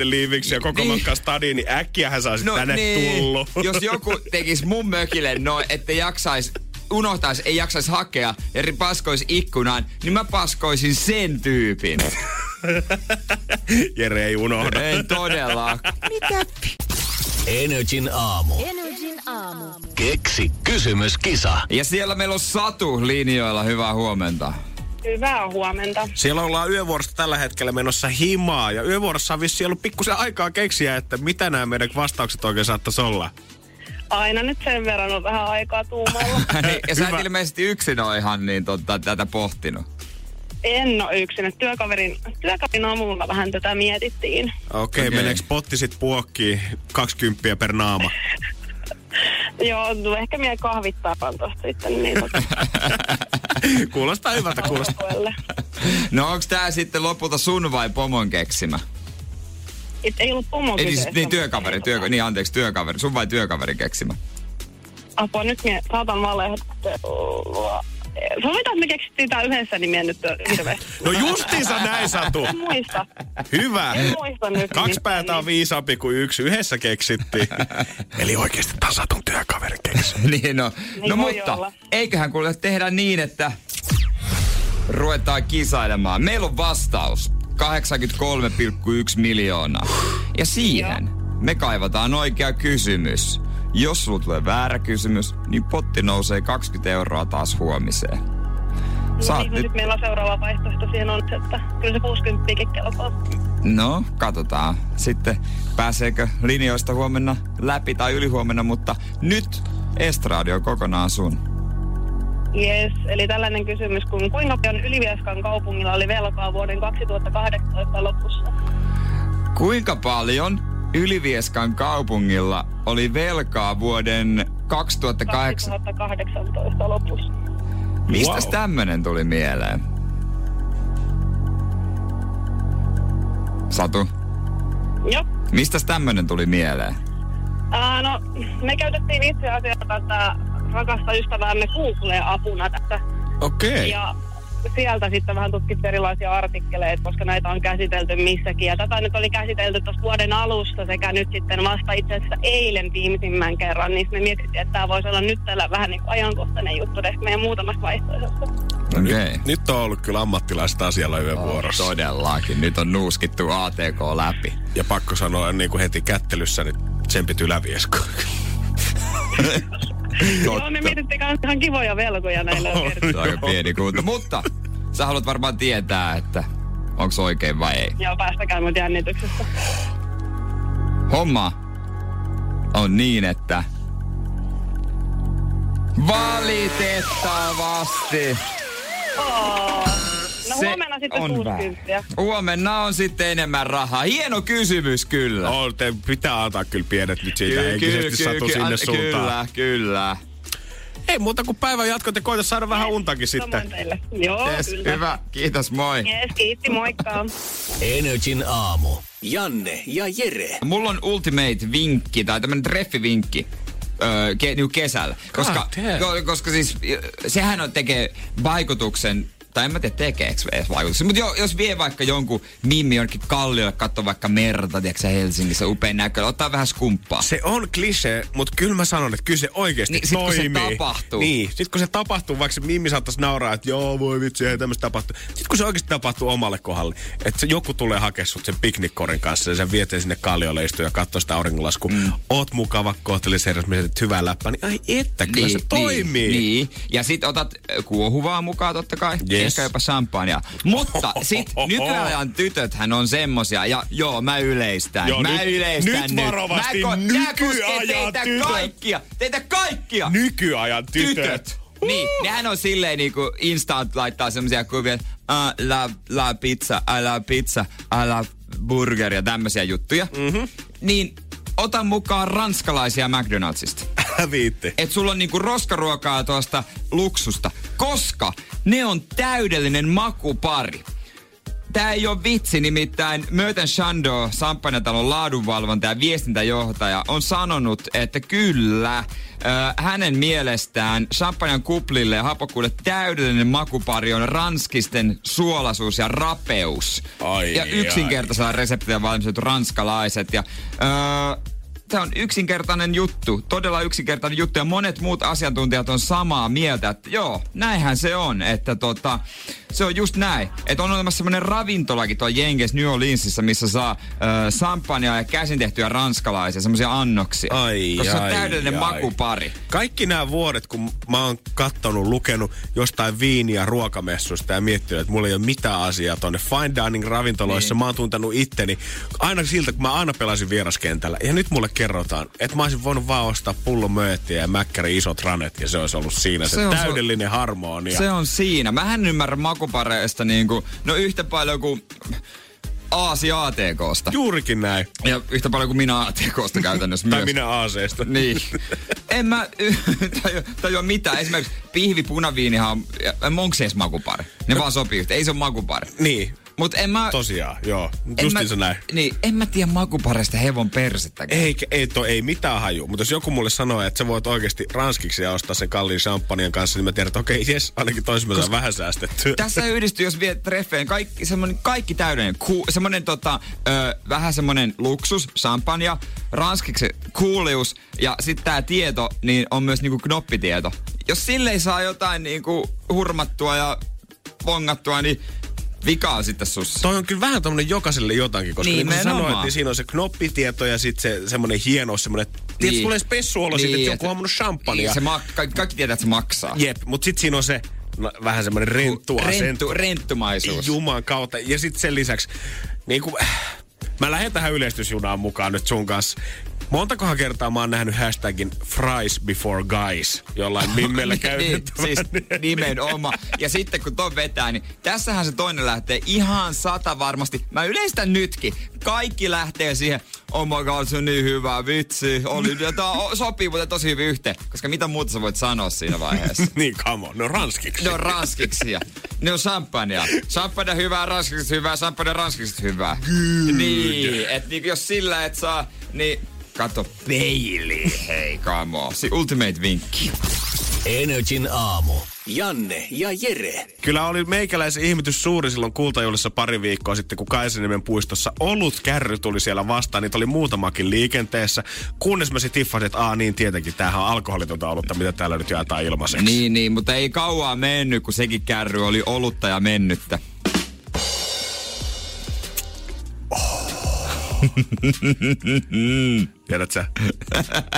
ja koko Niin. matkaa stadiin, niin äkkiä sä no tänne niin, tullut. jos joku tekisi mun mökille noin, että jaksais unohtaisi, ei jaksaisi hakea ja paskoisi ikkunaan, niin mä paskoisin sen tyypin. Jere ei unohda. Ei todella. Energin aamu. Energin aamu. Keksi kysymyskisa. Ja siellä meillä on Satu linjoilla. Hyvää huomenta. Hyvää huomenta. Siellä ollaan yövuorosta tällä hetkellä menossa himaa ja yövuorossa on vissiin ollut pikkusen aikaa keksiä, että mitä nämä meidän vastaukset oikein saattaisi olla. Aina nyt sen verran on vähän aikaa tuumalla. Niin, ja sä et ilmeisesti yksin ole ihan niin tota, tätä pohtinut. En ole yksin. Työkaverin, työkaverin aamulla vähän tätä mietittiin. Okei, okay, Okei. meneekö potti sit puokkiin 20 per naama? Joo, no ehkä mie kahvittaa tuosta sitten niin tota, kuulostaa hyvältä, kuulostaa. No onks tää sitten lopulta sun vai pomon keksimä? Et ei ollut pomo Eli siis, kyseessä, niin mutta työkaveri, niin, työ, tota, niin anteeksi, työkaveri. Sun vai työkaveri keksimä? Apua, nyt mie saatan valehtua. Sovitaan, että me keksittiin tää yhdessä, niin mie nyt hirveästi. No justiinsa näin, Satu. En muista. Hyvä. En muista nyt. Kaksi nimittäin, päätä on niin. viisaampi kuin yksi. Yhdessä keksittiin. Eli oikeasti tämä on Satun työkaverin keksi. niin no, Niin no mutta olla. eiköhän kuule tehdä niin, että ruvetaan kisailemaan. Meillä on vastaus 83,1 miljoonaa. Ja siihen me kaivataan oikea kysymys. Jos sulla tulee väärä kysymys, niin potti nousee 20 euroa taas huomiseen. No Saat niin, nyt, nyt meillä on seuraava vaihtoehto siihen on, että kyllä se 60 kelpaa. no katsotaan sitten pääseekö linjoista huomenna läpi tai ylihuomenna, mutta nyt Estradio kokonaan sun. Yes, eli tällainen kysymys, kun kuinka paljon Ylivieskan kaupungilla oli velkaa vuoden 2018 lopussa? Kuinka paljon Ylivieskan kaupungilla oli velkaa vuoden 2008? 2018 lopussa. Mistä Wow. tämmönen tuli mieleen? Satu, Joo. mistä tämmönen tuli mieleen? Ää, no, me käytettiin itse asiassa tätä rakasta ystäväämme Google-apuna tässä. Okei. Ja sieltä sitten vähän tutkittiin erilaisia artikkeleita, koska näitä on käsitelty missäkin. Ja tätä nyt oli käsitelty tuossa vuoden alusta sekä nyt sitten vasta itse asiassa eilen viimeisimmän kerran. Niin me mietittiin, että tämä voisi olla nyt tällä vähän niin kuin ajankohtainen juttu ehkä meidän muutamasta vaihtoehdosta. No Okei. nyt, nyt on ollut kyllä ammattilaiset asialla yövuorossa. Todellakin. Nyt on nuuskittu ATK läpi. Ja pakko sanoa niin kuin heti kättelyssä, niin tsempit yläviesko. Joo, me mietittiin myös ihan kivoja velkoja näille on. Se on aika pieni kunto. Mutta sä haluat varmaan tietää, että onko oikein vai ei. Joo, päästäkää mut jännityksestä. Homma on niin, että valitettavasti Oh. No se huomenna sitten on 60. väärin. Huomenna on sitten enemmän rahaa. Hieno kysymys kyllä. Oh, te pitää antaa kyllä pienet nyt siitä henkisesti Satu sinne an- suuntaan. Kyllä, kyllä. Ei muuta kuin päivän jatkot ja koita saada vähän untakin sitten. teille. Joo, Yes, kyllä. hyvä. Kiitos, moi. Yes, kiitti, moikka. Energin aamu. Janne ja Jere. Mulla on ultimate-vinkki tai tämmönen treffivinkki. Öö, ke, niinku kesällä. Koska, koska siis sehän on, tekee vaikutuksen vaikuttaa. En mä tiedä, tekeekö edes vaikutuksia. Mutta jo, jos vie vaikka jonkun mimmi jonnekin kalliolle, katso vaikka merta, tiedätkö Helsingissä, upein näkö, ottaa vähän skumppaa. Se on klise, mutta kyllä mä sanon, että kyllä se oikeasti Niin, sit kun se toimii. tapahtuu. Niin, sit kun se tapahtuu, vaikka se Mimmi saattaisi nauraa, että joo, voi vitsi, ei tämmöistä tapahtuu. Sitten kun se oikeasti tapahtuu omalle kohdalle, että joku tulee hakea sut sen piknikkorin kanssa ja sen vieteen sinne kalliolle istuu ja katsoo sitä auringonlaskua. Mm. Oot mukava, kohtelisherrasmies, hyvää läppää, niin ai että, kyllä se toimii. Niin, niin. Ja sit otat kuohuvaa mukaan totta kai. Yes. Ehkä jopa champagnea. Mutta sit nykyajan tytöthän on semmosia, ja joo, mä yleistän. Joo, mä nyt- yleistän nyt varovasti, Mä ko- nykyajan teitä tytöt. kaikkia. Teitä kaikkia. Nykyajan tytöt. tytöt. Niin, nehän on silleen niinku Instant laittaa semmosia kuvia, että uh, la, la pizza, I love pizza, I love burger ja tämmöisiä juttuja. Mm-hmm. Niin ota mukaan ranskalaisia McDonaldsista. Viitti. että sulla on niinku roskaruokaa tuosta luksusta, koska ne on täydellinen makupari. Tää ei ole vitsi, nimittäin Möten Shando, Samppanjatalon laadunvalvonta ja viestintäjohtaja, on sanonut, että kyllä, hänen mielestään champagnen kuplille ja hapokkuudelle täydellinen makupari on ranskisten suolaisuus ja rapeus. Ai, ja ai. yksinkertaisella reseptillä valmistettu ranskalaiset. Ja, öö, Tämä on yksinkertainen juttu, todella yksinkertainen juttu ja monet muut asiantuntijat on samaa mieltä, että joo, näinhän se on, että tota, se on just näin. Että on olemassa semmoinen ravintolakin tuolla Jenkes New Orleansissa, missä saa ö, sampania ja käsin tehtyjä ranskalaisia, semmoisia annoksia. Ai, koska se on ai, täydellinen ai. makupari. Kaikki nämä vuodet, kun mä oon kattonut, lukenut jostain viiniä ruokamessusta ja miettinyt, että mulla ei ole mitään asiaa tonne fine dining ravintoloissa. Niin. Mä oon tuntenut itteni aina siltä, kun mä aina pelasin vieraskentällä. Ja nyt mulle kerrotaan, että mä olisin voinut vaan ostaa pullon mööttiä ja mäkkäri isot ranet ja se olisi ollut siinä se, Se on täydellinen harmonia. Se on siinä. Mä en ymmärrä makupareista niinku, no yhtä paljon kuin Aasi ATKsta. Juurikin näin. Ja yhtä paljon kuin minä ATKsta käytännössä Tai myös. minä aaseesta. Niin. En mä tajua, tajua mitään. Esimerkiksi pihvi punaviinihan on, onko se edes makupari? Ne vaan sopii yhteen. Ei se ole makupari. Niin, Mut en mä... tosiaan, joo. en Justiinsa mä, näin. Niin, en mä tiedä makupareista hevon persettäkään. Ei, ei, to, ei mitään haju. Mutta jos joku mulle sanoo, että sä voit oikeasti ranskiksi ja ostaa sen kalliin champagnen kanssa, niin mä tiedän, että okei, jes, ainakin toisin mä saan vähän säästettyä. Tässä yhdistyy, jos viet treffeen, kaikki, semmonen, kaikki täydellinen. Ku, semmonen tota, ö, vähän semmonen luksus, champagne, ranskiksi kuulius ja sitten tää tieto, niin on myös niinku knoppitieto. Jos sille ei saa jotain niinku hurmattua ja vongattua, niin vika on sitten sussa. Toi on kyllä vähän tommonen jokaiselle jotakin, koska niin, niin sanoit, niin siinä on se knoppitieto ja sitten se semmonen hieno, semmonen, niin. tiedätkö, tulee spessuolo niin, siitä, että joku on hammannut champagnea. Niin, se mak- kaikki, kaikki tietää, että se maksaa. Jep, mutta sitten siinä on se no, vähän semmonen renttu Renttu, renttumaisuus. Juman kautta. Ja sitten sen lisäksi, niin kuin, mä lähden tähän yleistysjunaan mukaan nyt sun kanssa. Montakohan kertaa mä oon nähnyt hashtagin fries before guys jollain mimmellä niin, käytettävän. siis nimenomaan. Ja sitten kun ton vetää, niin tässähän se toinen lähtee ihan sata varmasti. Mä yleistän nytkin. Kaikki lähtee siihen, oh my god, se on niin hyvä, vitsi. Oli, ja tää sopii muuten tosi hyvin yhteen. Koska mitä muuta sä voit sanoa siinä vaiheessa? niin, come on, no ranskiksi. Ne on ranskiksi ja ne on champagnea. Champagne hyvää, ranskiksi hyvää, champagne ranskiksi hyvää. Niin, että niin jos sillä et saa, niin kato peili, hei kamo. Se ultimate vinkki. Energin aamu. Janne ja Jere. Kyllä oli meikäläisen ihmetys suuri silloin kultajuhlissa pari viikkoa sitten, kun Kaisaniemen puistossa olut kärry tuli siellä vastaan. Niitä oli muutamakin liikenteessä. Kunnes mä sitten hiffasin, että aa niin tietenkin, tämähän on alkoholitonta olutta, mitä täällä nyt jaetaan ilmaiseksi. Niin, niin, mutta ei kauaa mennyt, kun sekin kärry oli olutta ja mennyttä. Tiedät sä?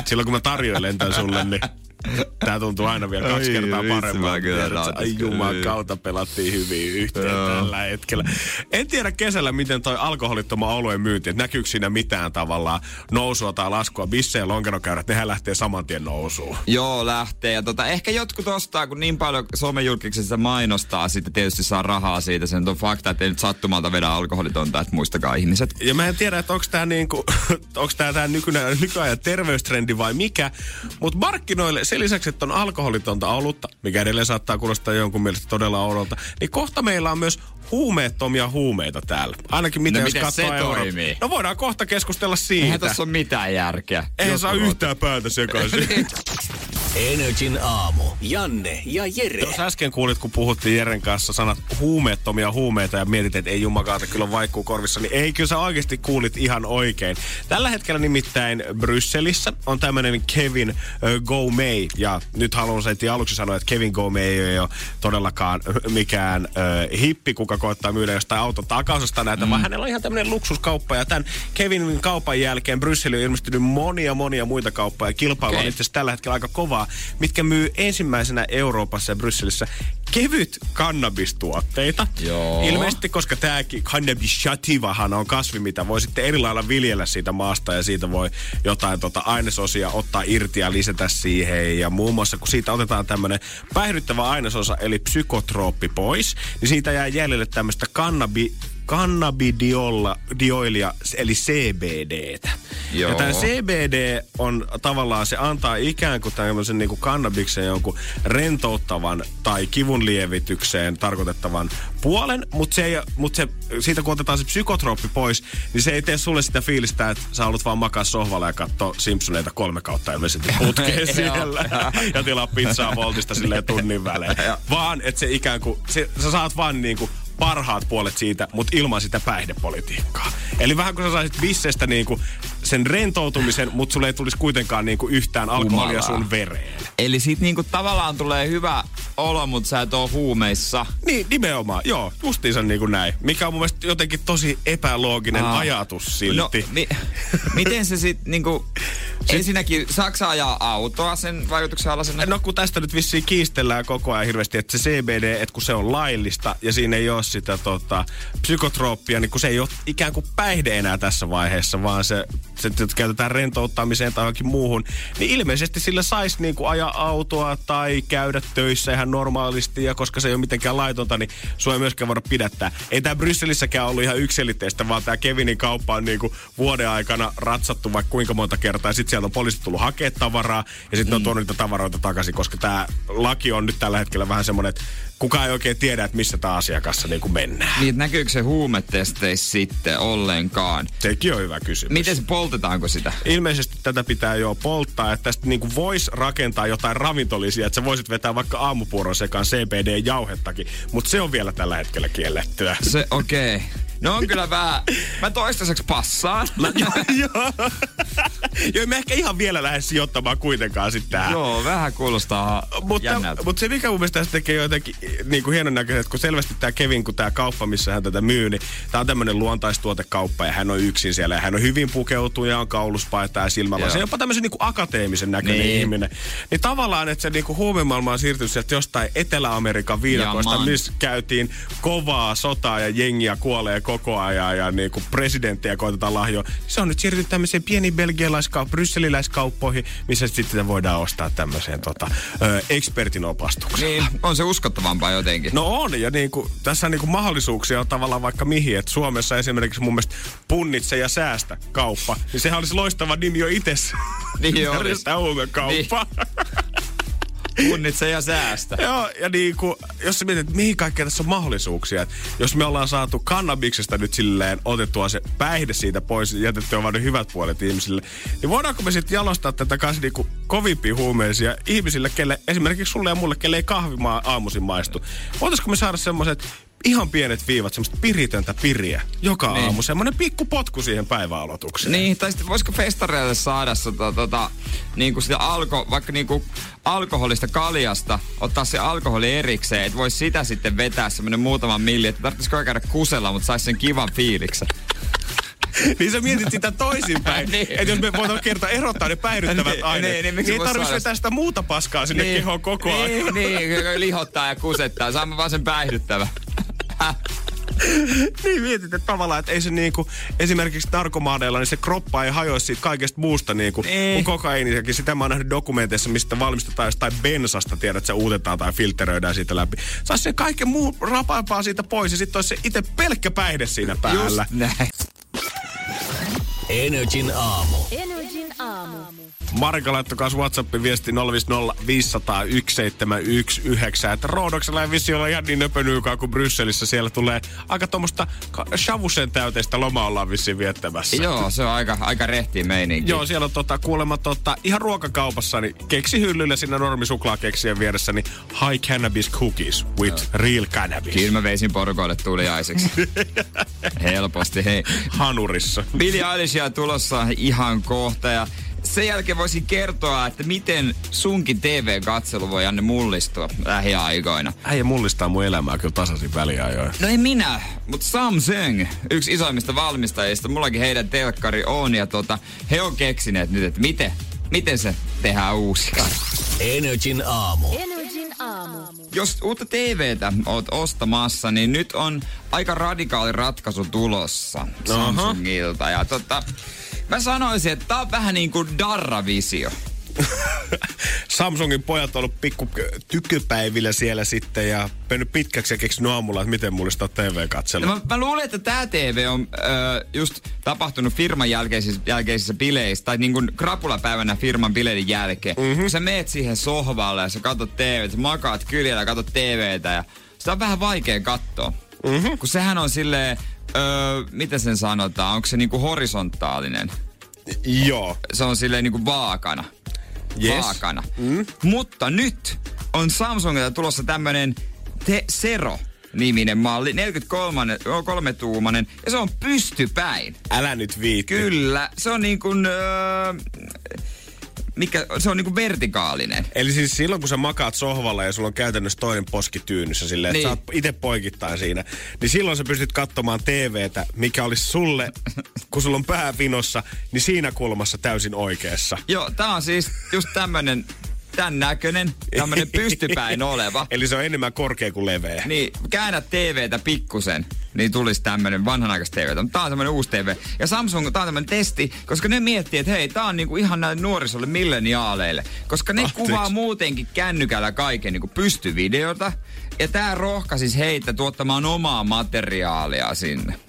Silloin kun mä tarjoilen tämän sulle, niin tää tuntuu aina vielä kaksi kertaa paremmalta. Ai juman kautta pelattiin hyvin yhteen Joo. tällä hetkellä. En tiedä kesällä, miten toi alkoholittoman oluen myynti, että näkyykö siinä mitään tavallaan nousua tai laskua. Bisse ja lonkerokäyrät, nehän lähtee saman tien nousuun. Joo, lähtee. Ja tota, ehkä jotkut ostaa, kun niin paljon somejulkiksista mainostaa, sitten tietysti saa rahaa siitä. Se on fakta, että ei nyt sattumalta vedä alkoholitonta, että muistakaa ihmiset. Ja mä en tiedä, että onko tämä niinku, onks tää, tää nykyinen, nykyajan terveystrendi vai mikä. Mutta markkinoille, sen lisäksi, että on alkoholitonta olutta, mikä edelleen saattaa kuulostaa jonkun mielestä todella oudolta, niin kohta meillä on myös huumeettomia huumeita täällä. Ainakin mitä No jos katsoo se eurot. toimii? No voidaan kohta keskustella Eihän siitä. tässä ole mitään järkeä. Eihän saa yhtään päätä sekaisin. Energin aamu. Janne ja Jere. Jos äsken kuulit, kun puhuttiin Jeren kanssa sanat huumeettomia huumeita ja mietit, että ei jumakaata, kyllä on vaikkuu korvissa, niin ei, kyllä sä oikeasti kuulit ihan oikein. Tällä hetkellä nimittäin Brysselissä on tämmöinen Kevin uh, Gomey, ja nyt haluan heti aluksi sanoa, että Kevin Gomey ei ole todellakaan mikään uh, hippi, kuka koettaa myydä jostain auton takaosasta näitä, mm. vaan hänellä on ihan tämmöinen luksuskauppa, ja tämän Kevinin kaupan jälkeen Brysseli on ilmestynyt monia, monia muita kauppoja, ja kilpailu okay. on itse tällä hetkellä aika kovaa, mitkä myy ensimmäisenä Euroopassa ja Brysselissä kevyt kannabistuotteita. Joo. Ilmeisesti, koska tämäkin cannabis sativahan on kasvi, mitä voi sitten eri lailla viljellä siitä maasta ja siitä voi jotain tota ainesosia ottaa irti ja lisätä siihen. Ja muun muassa, kun siitä otetaan tämmöinen päihdyttävä ainesosa, eli psykotrooppi pois, niin siitä jää jäljelle tämmöistä kannabi, kannabidiolia, eli CBDtä. Joo. Ja tämä CBD on tavallaan, se antaa ikään kuin tämmöisen niin kuin kannabiksen jonkun rentouttavan tai kivun lievitykseen tarkoitettavan puolen, mutta se, ei, mut se, siitä kun otetaan se psykotrooppi pois, niin se ei tee sulle sitä fiilistä, että sä haluat vaan makaa sohvalla ja katsoa Simpsoneita kolme kautta ilmeisesti putkeen siellä ja tilaa pizzaa Voltista silleen tunnin välein. Vaan, että se ikään kuin, se, sä saat vaan niin kuin parhaat puolet siitä, mutta ilman sitä päihdepolitiikkaa. Eli vähän kun sä saisit bissestä niinku sen rentoutumisen, mutta sulle ei tulisi kuitenkaan niinku yhtään alkoholia Humalaa. sun vereen. Eli sit niinku tavallaan tulee hyvä olo, mutta sä et oo huumeissa. Niin, nimenomaan. Joo, justiinsa niin kuin näin. Mikä on mun mielestä jotenkin tosi epälooginen Aa. ajatus No, silti. mi- miten se sit niinku... Ensinnäkin, Saksa ajaa autoa sen vaikutuksen alaisena? No kun tästä nyt vissiin kiistellään koko ajan hirveästi, että se CBD, että kun se on laillista ja siinä ei ole sitä tota, psykotrooppia, niin kun se ei ole ikään kuin päihde enää tässä vaiheessa, vaan se, että käytetään rentouttamiseen tai johonkin muuhun, niin ilmeisesti sillä saisi niin kuin ajaa autoa tai käydä töissä ihan normaalisti ja koska se ei ole mitenkään laitonta, niin sua ei myöskään voida pidättää. Ei tämä Brysselissäkään ollut ihan yksilitteistä, vaan tämä Kevinin kauppa on niin kuin vuoden aikana ratsattu vaikka kuinka monta kertaa ja sitten sieltä on poliisit tullut hakea tavaraa ja sitten mm. on tuonut niitä tavaroita takaisin, koska tämä laki on nyt tällä hetkellä vähän semmoinen, että kukaan ei oikein tiedä, että missä tämä asiakassa niin kuin mennään. Niin, näkyykö se huumetesteissä sitten ollenkaan? Sekin on hyvä kysymys. Miten se poltetaanko sitä? Ilmeisesti tätä pitää jo polttaa, että tästä niinku voisi rakentaa jotain ravintolisia, että sä voisit vetää vaikka aamupuuron sekaan CBD-jauhettakin, mutta se on vielä tällä hetkellä kiellettyä. Se, okei. Okay. No on kyllä vähän... Mä toistaiseksi passaan. Mä, joo. joo, me ehkä ihan vielä lähde sijoittamaan kuitenkaan sitten tähän. Joo, vähän kuulostaa Mutta, jännältä. mutta se mikä mun mielestä tästä tekee jotenkin niin kuin hienon näköistä, että kun selvästi tämä Kevin, kun tämä kauppa, missä hän tätä myy, niin tämä on tämmöinen luontaistuotekauppa ja hän on yksin siellä ja hän on hyvin pukeutunut ja on kauluspaita ja silmällä. Joo. Se on jopa tämmöisen niin kuin akateemisen näköinen Niin. ihminen. Niin tavallaan, että se niin kuin huumemaailma on siirtynyt sieltä jostain Etelä-Amerikan viidakoista, missä käytiin kovaa sotaa ja jengiä kuolee koko ajan ja niin kuin presidenttiä koitetaan lahjoa. Se on nyt siirtynyt tämmöiseen pieniin belgialaiskauppoihin, brysseliläiskauppoihin, missä sitten voidaan ostaa tämmöiseen tota, ö, ekspertin opastukseen. Niin, on se uskottavampaa jotenkin. No on, ja niinku, tässä niinku mahdollisuuksia on tavallaan vaikka mihin. Et Suomessa esimerkiksi mun mielestä punnitse ja säästä kauppa, niin sehän olisi loistava nimi jo itse. Niin olisi. Järjestää huumekauppa. Punnitse ja säästä. Joo, ja niinku, jos sä mietit, että mihin kaikkea tässä on mahdollisuuksia. Et jos me ollaan saatu kannabiksesta nyt silleen otettua se päihde siitä pois ja jätettyä vaan ne hyvät puolet ihmisille, niin voidaanko me sitten jalostaa tätä kanssa niinku kovimpia huumeisia ihmisille, kelle, esimerkiksi sulle ja mulle, kelle ei kahvimaa aamuisin maistu. Voitaisiko me saada semmoiset ihan pienet viivat, semmoista piritöntä piriä joka Niin. aamu, semmoinen pikku potku siihen päiväaloitukseen. Niin, tai sitten voisiko festareille saada sitä, tota, niin kuin sitä alko, vaikka niin kuin alkoholista kaljasta, ottaa se alkoholi erikseen, että voisi sitä sitten vetää semmoinen muutaman milli, että tarvitsisi käydä kusella, mutta saisi sen kivan fiiliksen. niin sä mietit sitä toisinpäin. Niin. Että jos me voidaan kertaa erottaa ne päihdyttävät Niin, aineet, niin, niin, niin, ei tarvitse saada- vetää sitä muuta paskaa sinne niin. kehoon koko ajan. Niin, niin, lihottaa ja kusettaa. Saamme vaan sen päihdyttävä. niin mietit, että tavallaan, että ei se niinku, esimerkiksi narkomaaneilla, niin se kroppa ei hajoa siitä kaikesta muusta niinku, Niin. kuin kokainisakin. Sitä mä oon nähnyt dokumenteissa, mistä valmistetaan jostain bensasta, tiedät, että se uutetaan tai filteröidään siitä läpi. Saisi sen kaiken muu rapaipaa siitä pois ja sitten olisi se itse pelkkä päihde siinä päällä. Just näin. Energin aamu. Energin aamu. Marika laittoi kanssa WhatsAppin viesti 050 500 1719, että Roodoksella ei vissi olla ihan niin nöpönyykaa kuin Brysselissä. Siellä tulee aika tuommoista shavusen täyteistä lomaa ollaan vissiin viettämässä. Joo, se on aika, aika rehtiä meininki. Joo, siellä on tota, kuulemma tota, ihan ruokakaupassa, niin keksihyllyllä siinä normisuklaakeksien vieressä, niin high cannabis cookies with Joo. real cannabis. Kyllä mä veisin porukoille tuliaiseksi. Helposti, hei. Hanurissa. Billie Eilishia tulossa ihan kohta ja sen jälkeen voisin kertoa, että miten sunkin TV-katselu voi Janne mullistua lähiaikoina. Äijä mullistaa mun elämää kyllä tasaisin väliajoin. No ei minä, mutta Samsung, yksi isoimmista valmistajista, mullakin heidän telkkari on ja tota, he on keksineet nyt, että miten, miten se tehdään uusi. Energin aamu. Energin aamu. Jos uutta TVtä oot ostamassa, niin nyt on aika radikaali ratkaisu tulossa Samsungilta. Ja tota, Mä sanoisin, että tää on vähän niin kuin Darra-visio. Samsungin pojat on ollut pikku tykypäivillä siellä sitten ja mennyt pitkäksi ja keksinyt aamulla, että miten mullistaa TV-katselu. No, mä, mä, luulen, että tämä TV on ö, just tapahtunut firman jälkeisissä, jälkeisissä bileissä, tai niin kuin krapulapäivänä firman bileiden jälkeen. Mm-hmm. Kun sä meet siihen sohvalle ja sä katsot TVtä, sä makaat kyljellä ja katsot TVtä ja sitä on vähän vaikea katsoa. Mm-hmm. Kun sehän on silleen, öö, miten sen sanotaan, onko se niinku horisontaalinen? Joo. Se on silleen niinku vaakana. Yes. Vaakana. Mm. Mutta nyt on Samsungilta tulossa tämmönen Te Zero niminen malli, 43 tuumanen, ja se on pystypäin. Älä nyt viitti. Kyllä, se on niin kuin, öö, mikä, se on niinku vertikaalinen. Eli siis silloin, kun sä makaat sohvalla ja sulla on käytännössä toinen poski tyynyssä silleen, niin. että sä oot itse poikittain siinä, niin silloin sä pystyt katsomaan TVtä, mikä olisi sulle, kun sulla on pää vinossa, niin siinä kulmassa täysin oikeassa. Joo, tää on siis just tämmönen tämän näköinen, tämmönen pystypäin oleva. Eli se on enemmän korkea kuin leveä. Niin, käännä TVtä pikkusen, niin tulisi tämmönen vanhanaikaista TVtä. Mutta tää on tämmönen uusi TV. Ja Samsung, tää on tämmönen testi, koska ne miettii, että hei, tää on niinku ihan näille nuorisolle milleniaaleille. Koska ne Ahteeksi. kuvaa muutenkin kännykällä kaiken niinku pystyvideota. Ja tää rohkaisis heitä tuottamaan omaa materiaalia sinne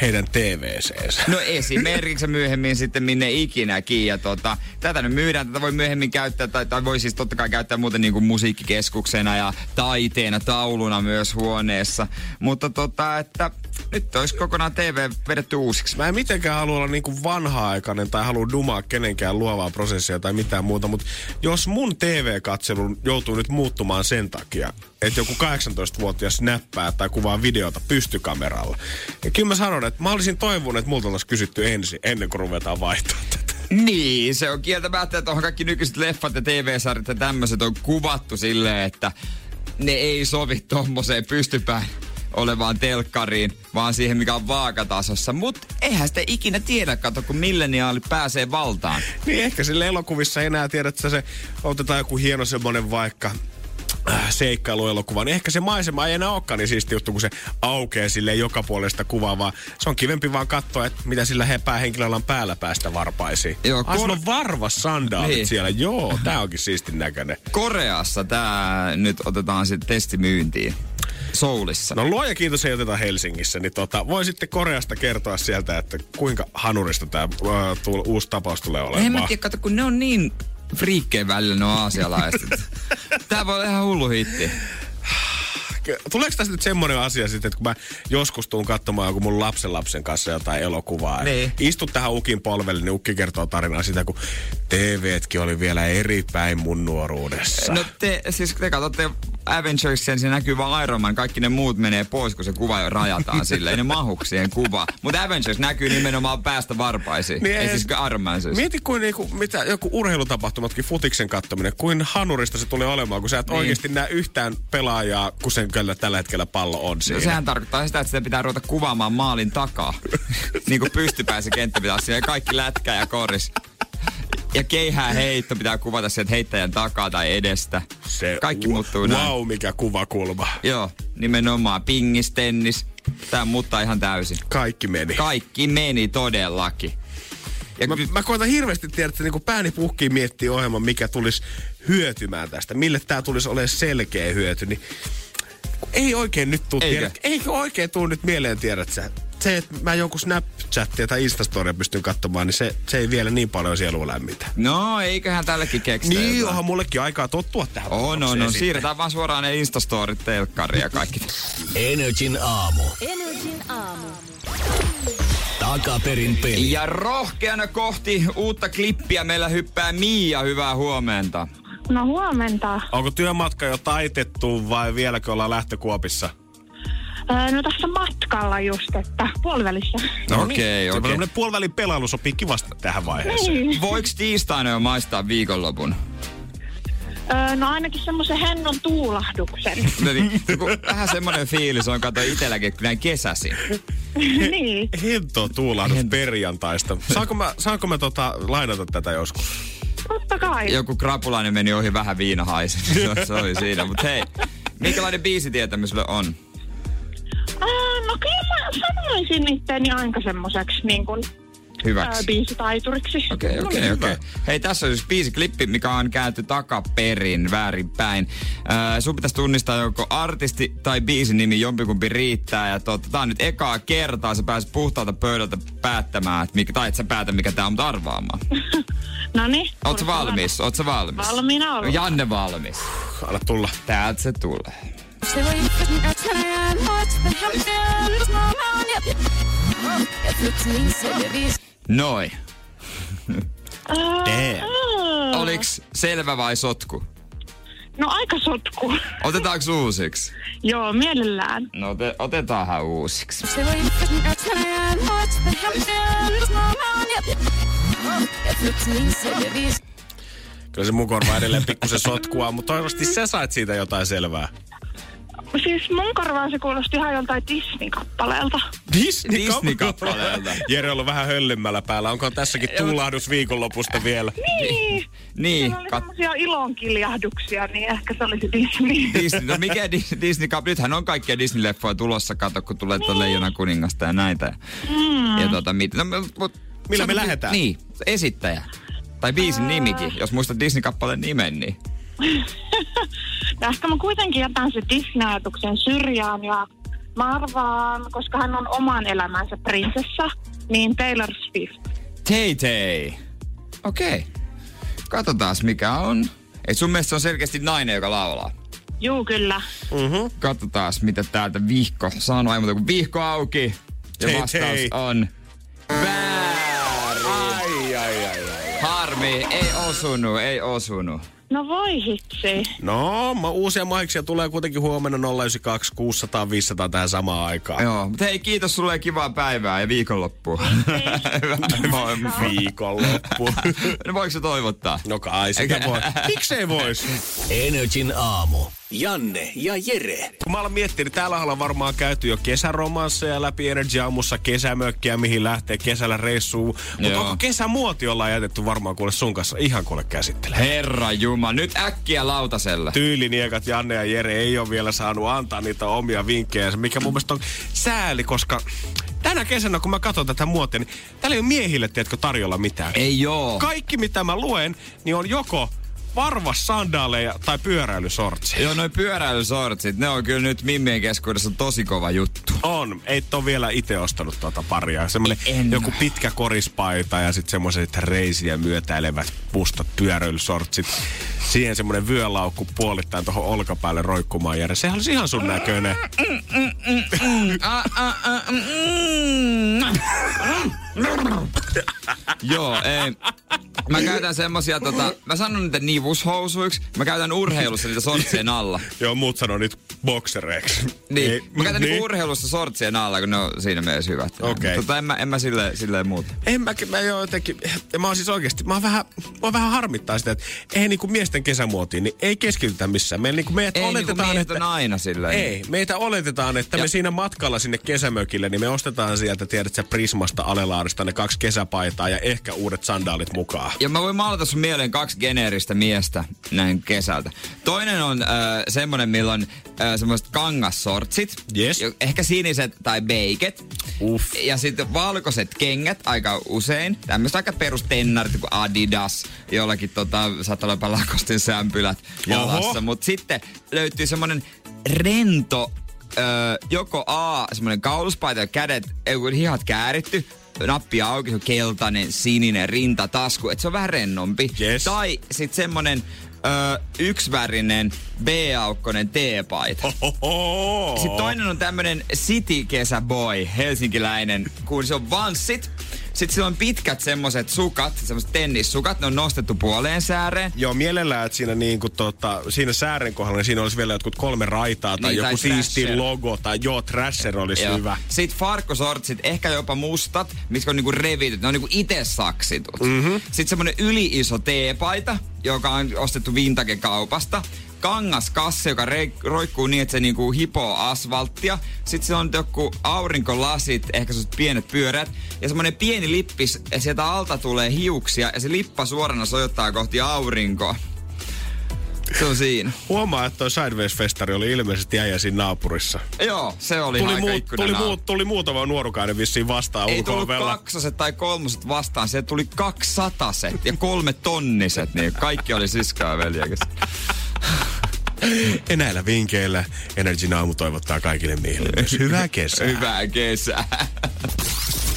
heidän TVCensä. No esimerkiksi myöhemmin sitten minne ikinäkin. Ja tota, tätä nyt myydään, tätä voi myöhemmin käyttää, tai, tai voi siis totta kai käyttää muuten niin kuin musiikkikeskuksena ja taiteena, tauluna myös huoneessa. Mutta tota, että nyt olisi kokonaan TV vedetty uusiksi. Mä en mitenkään halua olla niinku vanha-aikainen tai halua dumaa kenenkään luovaa prosessia tai mitään muuta, mutta jos mun TV-katselu joutuu nyt muuttumaan sen takia, että joku 18-vuotias näppää tai kuvaa videota pystykameralla, niin kyllä mä sanon, että mä olisin toivonut, että multa olisi kysytty ensin, ennen kuin ruvetaan vaihtamaan tätä. Niin, se on kieltämättä, että on kaikki nykyiset leffat ja TV-sarjat ja tämmöiset on kuvattu silleen, että ne ei sovi tommoseen pystypäin olevaan telkkariin, vaan siihen, mikä on vaakatasossa. Mutta eihän sitä ikinä tiedä, kato, kun milleniaali pääsee valtaan. Niin ehkä sille elokuvissa ei enää tiedä, että se otetaan joku hieno semmonen vaikka äh, seikkailuelokuva, niin ehkä se maisema ei enää olekaan niin siisti juttu, kun se aukeaa sille joka puolesta kuvaa, vaan se on kivempi vaan katsoa, että mitä sillä he päähenkilöllä on päällä päästä varpaisiin. Joo, kor... on varva sandaalit niin. siellä. Joo, tää onkin siistin näköinen. Koreassa tää nyt otetaan sitten testimyyntiin. Soulissa. No luoja kiitos ei oteta Helsingissä, niin tota, voi sitten Koreasta kertoa sieltä, että kuinka hanurista tämä uh, uusi tapaus tulee olemaan. En mä tiedä, kato, kun ne on niin friikkeen välillä ne aasialaiset. Tää voi olla ihan hullu hitti tuleeko tästä nyt semmoinen asia sitten, että kun mä joskus tuun katsomaan joku mun lapsen lapsen kanssa jotain elokuvaa. Niin. Istut tähän Ukin polvelle, niin Ukki kertoo tarinaa sitä, kun TVtkin oli vielä eri päin mun nuoruudessa. No te, siis te katsotte Avengersia, se näkyy vaan Iron Man. Kaikki ne muut menee pois, kun se kuva jo rajataan sille. Ei ne mahuksien kuva. Mutta Avengers näkyy nimenomaan päästä varpaisiin. Niin ei siis Iron Man siis. Mieti kuin niinku, mitä joku urheilutapahtumatkin, futiksen kattominen, kuin hanurista se tulee olemaan, kun sä et niin. oikeasti näe yhtään pelaajaa, kun sen kyllä tällä hetkellä pallo on no siinä. No, sehän tarkoittaa sitä, että sitä pitää ruveta kuvaamaan maalin takaa. niin kuin pystypäin se kenttä pitää olla kaikki lätkä ja koris. Ja keihää heitto pitää kuvata sieltä heittäjän takaa tai edestä. Se, Kaikki muuttuu näin. Wow, mikä kuvakulma. Joo, nimenomaan pingis, tennis. Tää muuttaa ihan täysin. Kaikki meni. Kaikki meni todellakin. Ja mä, ky- mä koitan hirveästi tiedä, että niin pääni puhkii miettiä ohjelman, mikä tulisi hyötymään tästä. Mille tämä tulisi olemaan selkeä hyöty. Niin ei oikein nyt tuu tiedä. Eikö oikein tuu nyt mieleen tiedät sä se, että mä jonkun Snapchatia tai Instastoria pystyn katsomaan, niin se, se ei vielä niin paljon sielua lämmitä. No, eiköhän tällekin keksitä Niin, jotain. onhan mullekin aikaa tottua tähän. Oh, no, no, sitten. siirretään vaan suoraan ne Instastorit, telkkari ja kaikki. Energin aamu. Energin aamu. Takaperin peli. Ja rohkeana kohti uutta klippiä meillä hyppää Miia, hyvää huomenta. No huomenta. Onko työmatka jo taitettu vai vieläkö ollaan lähtökuopissa? Öö, no tässä matkalla just, että puolivälissä. No Okei, niin. okei. Semmoinen puolivälin pelailu sopii kivasti tähän vaiheeseen. Niin. Voiko tiistaina jo maistaa viikonlopun? Öö, no ainakin semmoisen hennon tuulahduksen. No niin, joku vähän semmoinen fiilis on, kato itselläkin, kun näin kesäsin. niin. Hento tuulahdus perjantaista. Saanko mä, saanko mä tota, lainata tätä joskus? Totta kai. Joku krapulainen meni ohi vähän viinahaisen. Se, se oli siinä. Mutta hei, minkälainen biisitietämys sulle on? Öö, no kyllä mä sanoisin itteni aika semmoiseksi niin kuin, Hyväksi. öö, biisitaituriksi. Okei, No okei, niin, okei. hyvä. Hei, tässä on siis biisiklippi, mikä on käänty takaperin väärinpäin. Äh, sun pitäisi tunnistaa joko artisti tai biisin nimi, jompikumpi riittää. Ja totta, tää on nyt ekaa kertaa, sä pääset puhtaalta pöydältä päättämään, että mikä, tai et sä päätä mikä tää on, mutta arvaamaan. No niin. Oot sä valmis? Oot sä valmis? Valmiina olla. Janne valmis. Anna tulla. Täältä se tulee. Noin. Öö, Damn. Oliks selvä vai sotku? No aika sotku. Otetaanko uusiksi? Joo, mielellään. No ote, otetaanhan uusiksi. Kyllä se mun korva edelleen pikkusen sotkua, mutta toivottavasti sä sait siitä jotain selvää. Siis mun korvaan se kuulosti ihan joltain Disney-kappaleelta. Disney, Disney-kappaleelta. Jere on ollut vähän höllimmällä päällä. Onko tässäkin tuulahdus viikonlopusta vielä? Niin. Niin, Siellä oli kat- semmosia ilonkiljahduksja, niin ehkä se oli se Disney. Disney, no mikä Dis- Disney Cup? Nythän on kaikkia Disney-leffoja tulossa, kato, kun tulee tuota Leijona kuningasta ja näitä. Mm. Ja tota, mit, no, mut, Millä me lähdetään? Niin, esittäjä. Tai biisin nimikin, jos muistat Disney-kappaleen nimen, niin. Ja ehkä mä kuitenkin jätän se Disney-ajatuksen syrjään ja mä arvaan, koska hän on oman elämänsä prinsessa, niin Taylor Swift. Tay Tay. Okei. Okay. Katsotaan mikä on. Ei sun mielestä se on selkeästi nainen, joka laulaa. Juu, kyllä. Katsotaan mitä täältä vihko sanoo. Ei muuta kuin vihko auki. Ja Tay vastaus Tay. on väärin. Ai, ai, ai, ai. Harmi, ei osunut, ei osunut. No voi hitsi. No, ma- uusia mahiksia tulee kuitenkin huomenna 092 600 500 tähän samaan aikaan. Joo, mutta hei, kiitos sulle ja kivaa päivää ja viikonloppua. Hyvä. Viikonloppu. no voiko se toivottaa? No kai sitä voi. Miksei vois? Energin aamu. Janne ja Jere. Kun mä alan miettiä, niin täällä ollaan varmaan käyty jo kesäromansseja läpi Energy Aamussa, kesämökkiä, mihin lähtee kesällä reissuun. Mutta onko kesämuoti ollaan jätetty varmaan kuule sun kanssa ihan kuule käsittelee. Herra Juma, nyt äkkiä lautasella. Tyyliniekat Janne ja Jere ei ole vielä saanut antaa niitä omia vinkkejä, mikä mun mielestä on sääli, koska tänä kesänä kun mä katson tätä muotia, niin täällä ei ole miehille, tiedätkö, tarjolla mitään. Ei joo. Kaikki mitä mä luen, niin on joko varvas sandaaleja tai pyöräilysortsi. Joo, noi pyöräilysortsit, ne on kyllä nyt mimmien keskuudessa tosi kova juttu. On. Ei ole vielä itse ostanut tuota paria. Semmoinen En. joku pitkä korispaita ja sitten semmoiset reisiä myötäilevät mustat pyöräilysortsit. Siihen semmoinen vyölaukku puolittain tuohon olkapäälle roikkumaan jäädä. Sehän olisi ihan sun näköinen. Joo, ei. Mä käytän semmosia tota, mä sanon niitä nivushousuiksi, mä käytän urheilussa niitä sortsien alla. Joo, muut sanoo nyt boksereiksi. Niin, Ei, mä käytän niin. niinku urheilussa sortsien alla, kun ne on siinä mielessä hyvät. Okei. Tota, en mä, en mä silleen, silleen muuta. En mä, mä joo jotenkin, ja mä oon siis oikeesti, mä oon vähän, mä vähän harmittaa sitä, että ei niinku miesten kesämuotiin, niin ei keskitytä missään. Meillä niinku meidät Ei niinku oletetaan, miehet että... on aina silleen. Ei, meitä oletetaan, että Ja- me siinä matkalla sinne kesämökille, niin me ostetaan sieltä, tiedät sä, Prismasta Alelaarista ne kaksi kesäpaitaa ja ehkä uudet sandaalit mukaan. Ja mä voin maalata sun mieleen kaksi geneeristä miestä näin kesältä. Toinen on äh, semmonen, millä on äh, semmoiset kangassortsit. Yes. Ehkä siniset tai beiket. Uff. Ja sitten valkoiset kengät aika usein. Tämmöiset aika perustennarit kuin Adidas. Jollakin tota, saattaa olla lakostin sämpylät jalassa. Mutta sitten löytyy semmonen rento ö, joko A, semmoinen kauluspaita ja kädet, ei kun hihat kääritty, nappi auki, se on keltainen, sininen, rintatasku, että se on vähän rennompi. Yes. Tai sitten semmoinen ö, yksivärinen B-aukkonen teepaita. Oho. Sitten toinen on tämmönen City Kesäboy, helsinkiläinen, kun se on vanssit. Sitten sillä on pitkät semmoset sukat, semmoset tennissukat, ne on nostettu puoleen sääreen. Joo, mielellään, että siinä, niinku, tota, siinä säären kohdalla niin siinä olisi vielä jotkut kolme raitaa tai Niin, joku siisti logo tai joo, Thrasher olisi Joo. hyvä. Sitten farkkusortsit, ehkä jopa mustat, mitkä on niinku revityt, ne on niinku itse saksitut. Mm-hmm. Sitten semmonen yli-iso teepaita, joka on ostettu Vintage-kaupasta. Kangaskasse, joka reik- roikkuu niin, että se niinku hipoo asfalttia. Sitten se on joku aurinkolasit, ehkä se pienet pyörät. Ja semmonen pieni lippis, ja sieltä alta tulee hiuksia, ja se lippa suorana sojottaa kohti aurinkoa. Se on siinä. Huomaa, että toi Sideways-festari oli ilmeisesti äijä siinä naapurissa. Joo, se oli Tuli, muut, tuli, muut, tuli muutama nuorukainen vissiin vastaan Ei tullut ulko-ovella. kaksoset tai kolmoset vastaan, se tuli kaksisataset ja kolme tonniset, niin kaikki oli siskaa veljekäs. Ja näillä vinkeillä Energy Naamu toivottaa kaikille miehille myös hyvää kesää. Hyvää kesää.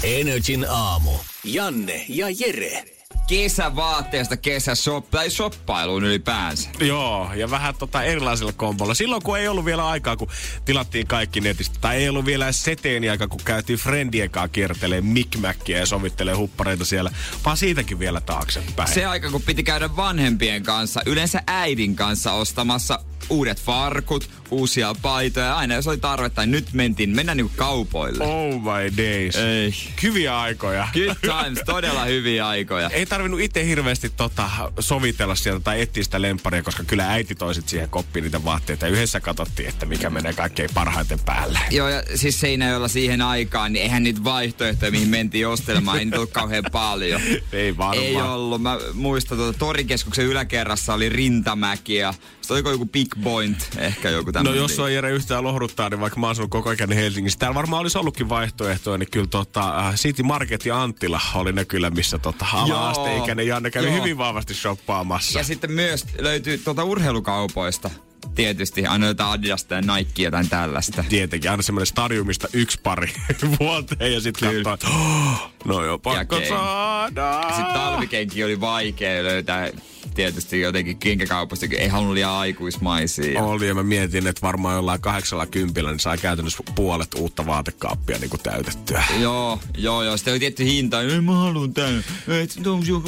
Energin aamu. Janne ja Jere. Kesävaatteesta kesäshop, tai shoppailuun ylipäänsä. Joo, ja vähän tota erilaisella kombolla. Silloin kun ei ollut vielä aikaa, kun tilattiin kaikki netistä, tai ei ollut vielä edes seteeni aika, kun käytiin Friendien kanssa kiertelee mikmäkkiä ja sovittelee huppareita siellä, vaan siitäkin vielä taaksepäin. Se aika, kun piti käydä vanhempien kanssa, yleensä äidin kanssa ostamassa uudet farkut, uusia paitoja, aina jos oli tarvetta, niin nyt mentiin, mennään niinku kaupoille. Oh my days. Ei. Hyviä aikoja. Good times, todella hyviä aikoja. Ei tarvinnut itse hirveästi tota, sovitella sieltä tai etsiä sitä lemparia, koska kyllä äiti toisit siihen koppiin niitä vaatteita. Ja yhdessä katsottiin, että mikä menee kaikkein parhaiten päälle. Joo, ja siis Seinäjoella siihen aikaan, niin eihän niitä vaihtoehtoja, mihin mentiin ostelemaan, ei niitä ollut kauhean paljon. Ei varmaan. Ei ollut. Mä muistan, tuota, torikeskuksen yläkerrassa oli rintamäki ja sitten oliko joku Big Point, ehkä joku No tämmöinen. jos on Jere yhtään lohduttaa, niin vaikka mä oon asunut koko ajan Helsingissä, täällä varmaan olisi ollutkin vaihtoehtoja, niin kyllä tota, äh, City Market ja Anttila oli ne kyllä, missä tota, ala-asteikäinen Janne kävi Joo. hyvin vahvasti shoppaamassa. Ja sitten myös löytyy tuota urheilukaupoista tietysti aina jotain Adidasta ja Nike jotain tällaista. Tietenkin, aina semmoinen stadiumista yksi pari vuoteen ja sitten katsoo, että oh, no joo, pakko saada. Sitten talvikenki oli vaikea löytää tietysti jotenkin kenkäkaupasta, ei halunnut liian aikuismaisia. Oli ja mä mietin, että varmaan jollain kahdeksalla kympillä niin sai käytännössä puolet uutta vaatekaappia niin kuin täytettyä. Joo, joo, joo. Sitten oli tietty hinta. Ei, mä haluun tän.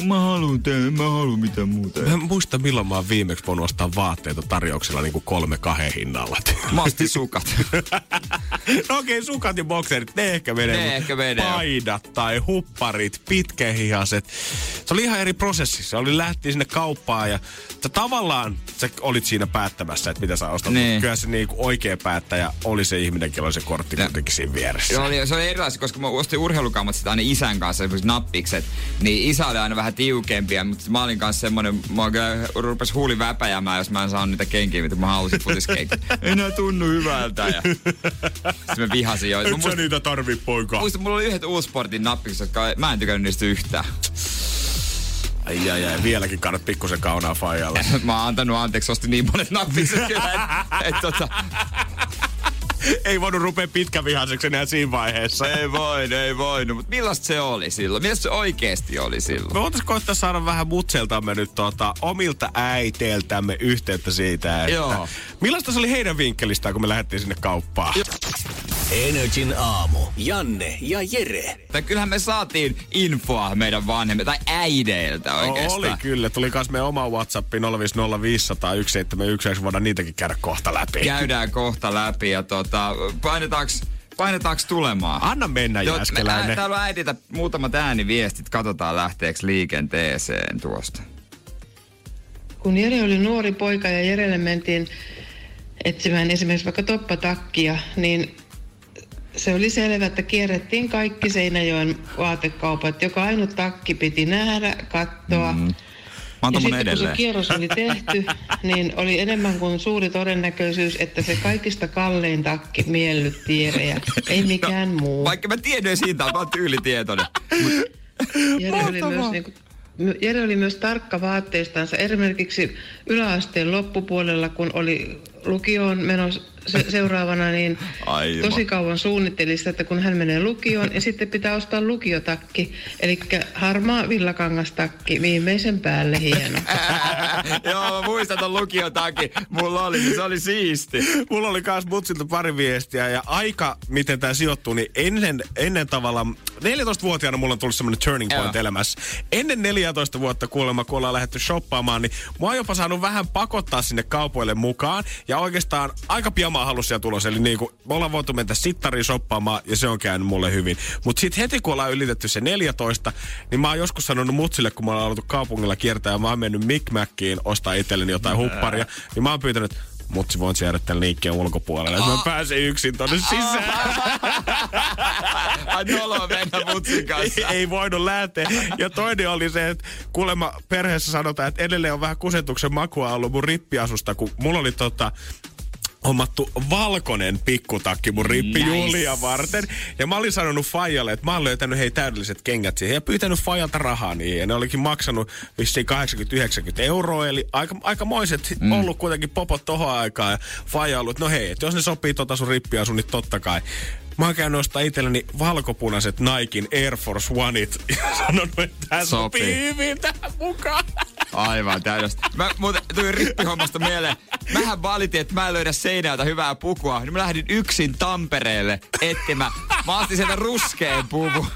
Mä haluun tän. En Mä haluun mitään muuta. Mä en muista milloin mä oon viimeksi voinut ostaa vaatteita tarjouksella niin kuin kolme kahden hinnalla. Mä ostin sukat. no okei, okay, sukat ja bokserit, ne ehkä menee. Ne ehkä menee. Paidat tai hupparit, pitkähihaset. Se oli ihan eri prosessi. Se oli lähti sinne kauppaan ja sä tavallaan sä olit siinä päättämässä, että mitä sä ostat. Niin. Niin. Kyllä se niinku oikea päättäjä oli se ihminen, kello se kortti Ja- kuitenkin siinä vieressä. Se oli, se oli erilaista, koska mä ostin urheilukammat sitä aina isän kanssa, esimerkiksi nappikset. Niin isä oli aina vähän tiukempia, mutta mä olin kanssa semmonen, mä rupes huuli väpäjämään, jos mä en saanut niitä kenkiä, mitä mä halusin futiskeikkiä. Ei nää tunnu hyvältä. Ja... Sitten mä vihasin jo. Et sä niitä tarvii, poika. muistan, mulla oli yhdet Uussportin nappikset, jotka mä en tykännyt niistä yhtään. Ai, ai, ai, vieläkin kannat pikkusen kaunaa faijalle. Mä oon antanut anteeksi, ostin niin monet nappikset kyllä, että et, tota, Ei voinut rupea pitkävihaiseksi enää siinä vaiheessa. ei voinut, ei voinut. Mutta millaista se oli silloin? Millaista se oikeesti oli silloin? Me voitais koittaa saada vähän mutseltamme nyt tuota, omilta äiteiltämme yhteyttä siitä, että Joo. millaista se oli heidän vinkkelistään, kun me lähdettiin sinne kauppaan. Energin aamu. Janne ja Jere. Tai kyllähän me saatiin infoa meidän vanhemmilta, tai äideiltä oikeastaan. Oli kyllä. Tuli kans meidän oma WhatsApp 050501711. Voidaan niitäkin käydä kohta läpi. Käydään kohta läpi ja tota, painetaanko painetaanko tulemaan? Anna mennä, Joo, Jääskeläinen. me- ää, Täällä on äidiltä muutamat ääniviestit. Katsotaan lähteekö liikenteeseen tuosta. kun Jere oli nuori poika ja Jerelle mentiin etsimään esimerkiksi vaikka toppatakkia, niin se oli selvä, että kierrettiin kaikki Seinäjoen vaatekaupat. Joka ainut takki piti nähdä, katsoa. Mm. Mä oon Ja sitten kun se edelleen. kierros oli tehty, niin oli enemmän kuin suuri todennäköisyys, että se kaikista kallein takki miellytti Jereä. Ei mikään muu. Vaikka mä tiedän siitä, mä oon tyylitietoinen. Jere oli, myös, niin kuin, Jere oli myös tarkka vaatteistansa. Esimerkiksi yläasteen loppupuolella, kun oli lukioon menossa se, seuraavana, niin Aivan. tosi kauan suunnitteli sitä, että kun hän menee lukioon, ja sitten pitää ostaa lukiotakki, eli harmaa villakangastakki, viimeisen päälle hieno. Joo, mä muistan ton lukiotakin. Mulla oli, niin se oli siisti. Mulla oli kans mutsilta pari viestiä ja aika, miten tämä sijoittuu, niin ennen, ennen tavallaan, 14-vuotiaana mulla on tullut semmoinen turning point Joo. elämässä. Ennen 14 vuotta kuulemma, kun ollaan lähdetty shoppaamaan, niin mua on jopa saanut vähän pakottaa sinne kaupoille mukaan. Ja oikeastaan aika pian mä halusin siellä tulos. Eli niin kuin, me ollaan voitu mennä sittariin shoppaamaan ja se on käynyt mulle hyvin. Mutta sitten heti kun ollaan ylitetty se 14, niin mä oon joskus sanonut mutsille, kun mä oon aloitu kaupungilla kiertää ja mä oon mennyt Mick Mackiin ostaa itselleni jotain hupparia, niin mä oon pyytänyt, mutsi voin jäädä tämän liikkeen ulkopuolelle, että mä pääsen yksin tonne sisään. Ai noloa mennä mutsin kanssa. ei, ei voinut lähteä. Ja toinen oli se, että kuulemma perheessä sanotaan, että edelleen on vähän kusetuksen makua ollut mun rippiasusta, kun mulla oli tota, hommattu valkoinen pikkutakki mun rippi Nice. Julia varten. Ja mä olin sanonut Fajalle, että mä oon löytänyt hei täydelliset kengät siihen ja pyytänyt Fajalta rahaa niihin. Ja ne olikin maksanut vissiin 80-90 euroa, eli aika, aikamoiset mm. ollut kuitenkin popot tohon aikaan. Ja Faja on ollut, no hei, että jos ne sopii tota sun rippiasun, niin totta kai. Mä oon käynyt ostaa itselleni valkopunaiset Nikein Air Force Oneit ja sanonut, että tää Sopii. sopii hyvin tähän mukaan. Aivan täydellistä. Mä muuten tuli rippihommasta mieleen. Mähän valitin, että mä en löydä seinältä hyvää pukua. Niin mä lähdin yksin Tampereelle etsimään. Mä astin sieltä ruskeen puvun.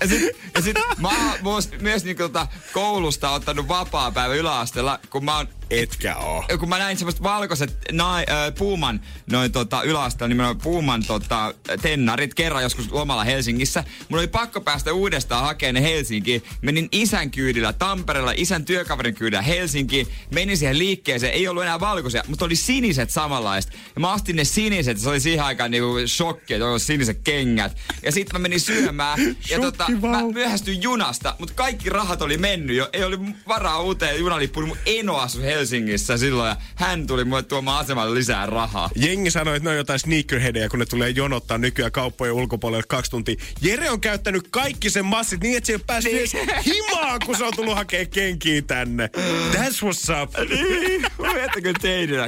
Ja sit, ja sit mä oon myös, myös niinku tota koulusta ottanut vapaa päivä yläasteella, kun mä oon Etkä oo. kun mä näin semmoiset valkoiset nai, äh, Puuman noin tota, yläasteella, niin Puuman tota, tennarit kerran joskus lomalla Helsingissä. Mun oli pakko päästä uudestaan hakemaan ne Helsinkiin. Menin isän kyydillä Tampereella, isän työkaverin kyydillä Helsinkiin. Menin siihen liikkeeseen, ei ollut enää valkoisia, mutta oli siniset samanlaiset. Ja mä astin ne siniset, se oli siihen aikaan niinku shokki, että oli siniset kengät. Ja sitten mä menin syömään. ja tota, mä myöhästyin junasta, mutta kaikki rahat oli mennyt jo. Ei oli varaa uuteen junalippuun. Mun eno asui Helsingissä silloin ja hän tuli mulle tuomaan asemalle lisää rahaa. Jengi sanoi, että ne on jotain sneakerheadejä, kun ne tulee jonottaa nykyään kauppojen ulkopuolelle kaksi tuntia. Jere on käyttänyt kaikki sen massit niin, että se ei ole päässyt edes himaan, kun se on tullut hakea kenkiä tänne. That's what's up. Niin, Miettikö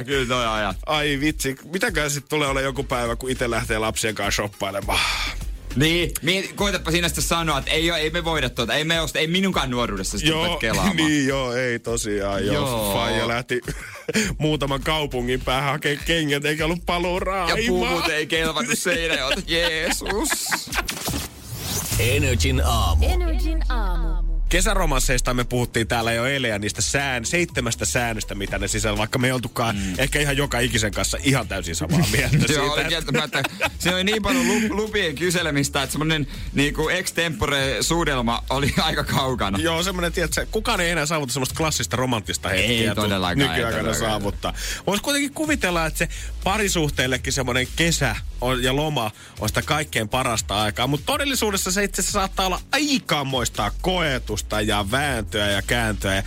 kyllä toi ajat. Ai vitsi, mitäkään sitten tulee olla joku päivä, kun itse lähtee lapsien kanssa shoppailemaan. Niin, miet, koitapa siinä sitten sanoa, että ei, oo- ei me voida tuota, ei, me osta, ei minunkaan nuoruudessa sitä Joo, kelaamaan. niin joo, ei tosiaan joo. Joo. Faija lähti muutaman kaupungin päähän hakemaan kengät, eikä ollut paluuraa. Ja Ai puvut vaan. ei kelvannut Seinäjoelta, Jeesus. Energin aamu. Energin aamu. Kesäromansseista me puhuttiin täällä jo eilen ja niistä sään, seitsemästä säännöstä, mitä ne sisällä, vaikka me ei oltukaan mm. ehkä ihan joka ikisen kanssa ihan täysin samaa mieltä Joo, oli siitä. kieltämättä. Siinä oli niin paljon lup, lupien kyselemistä, että semmonen niinku extempore suudelma oli aika kaukana. Joo, semmoinen, tiedätkö, kukaan ei enää saavuta semmoista klassista romanttista hetkeä. Ei todellakaan, Nykyaikana saavuttaa. Voisi kuitenkin kuvitella, että se parisuhteellekin semmoinen kesä on, ja loma on sitä kaikkein parasta aikaa, mutta todellisuudessa se itse asiassa saattaa olla aikamoista koetusta ja vääntöä ja kääntöä. Ja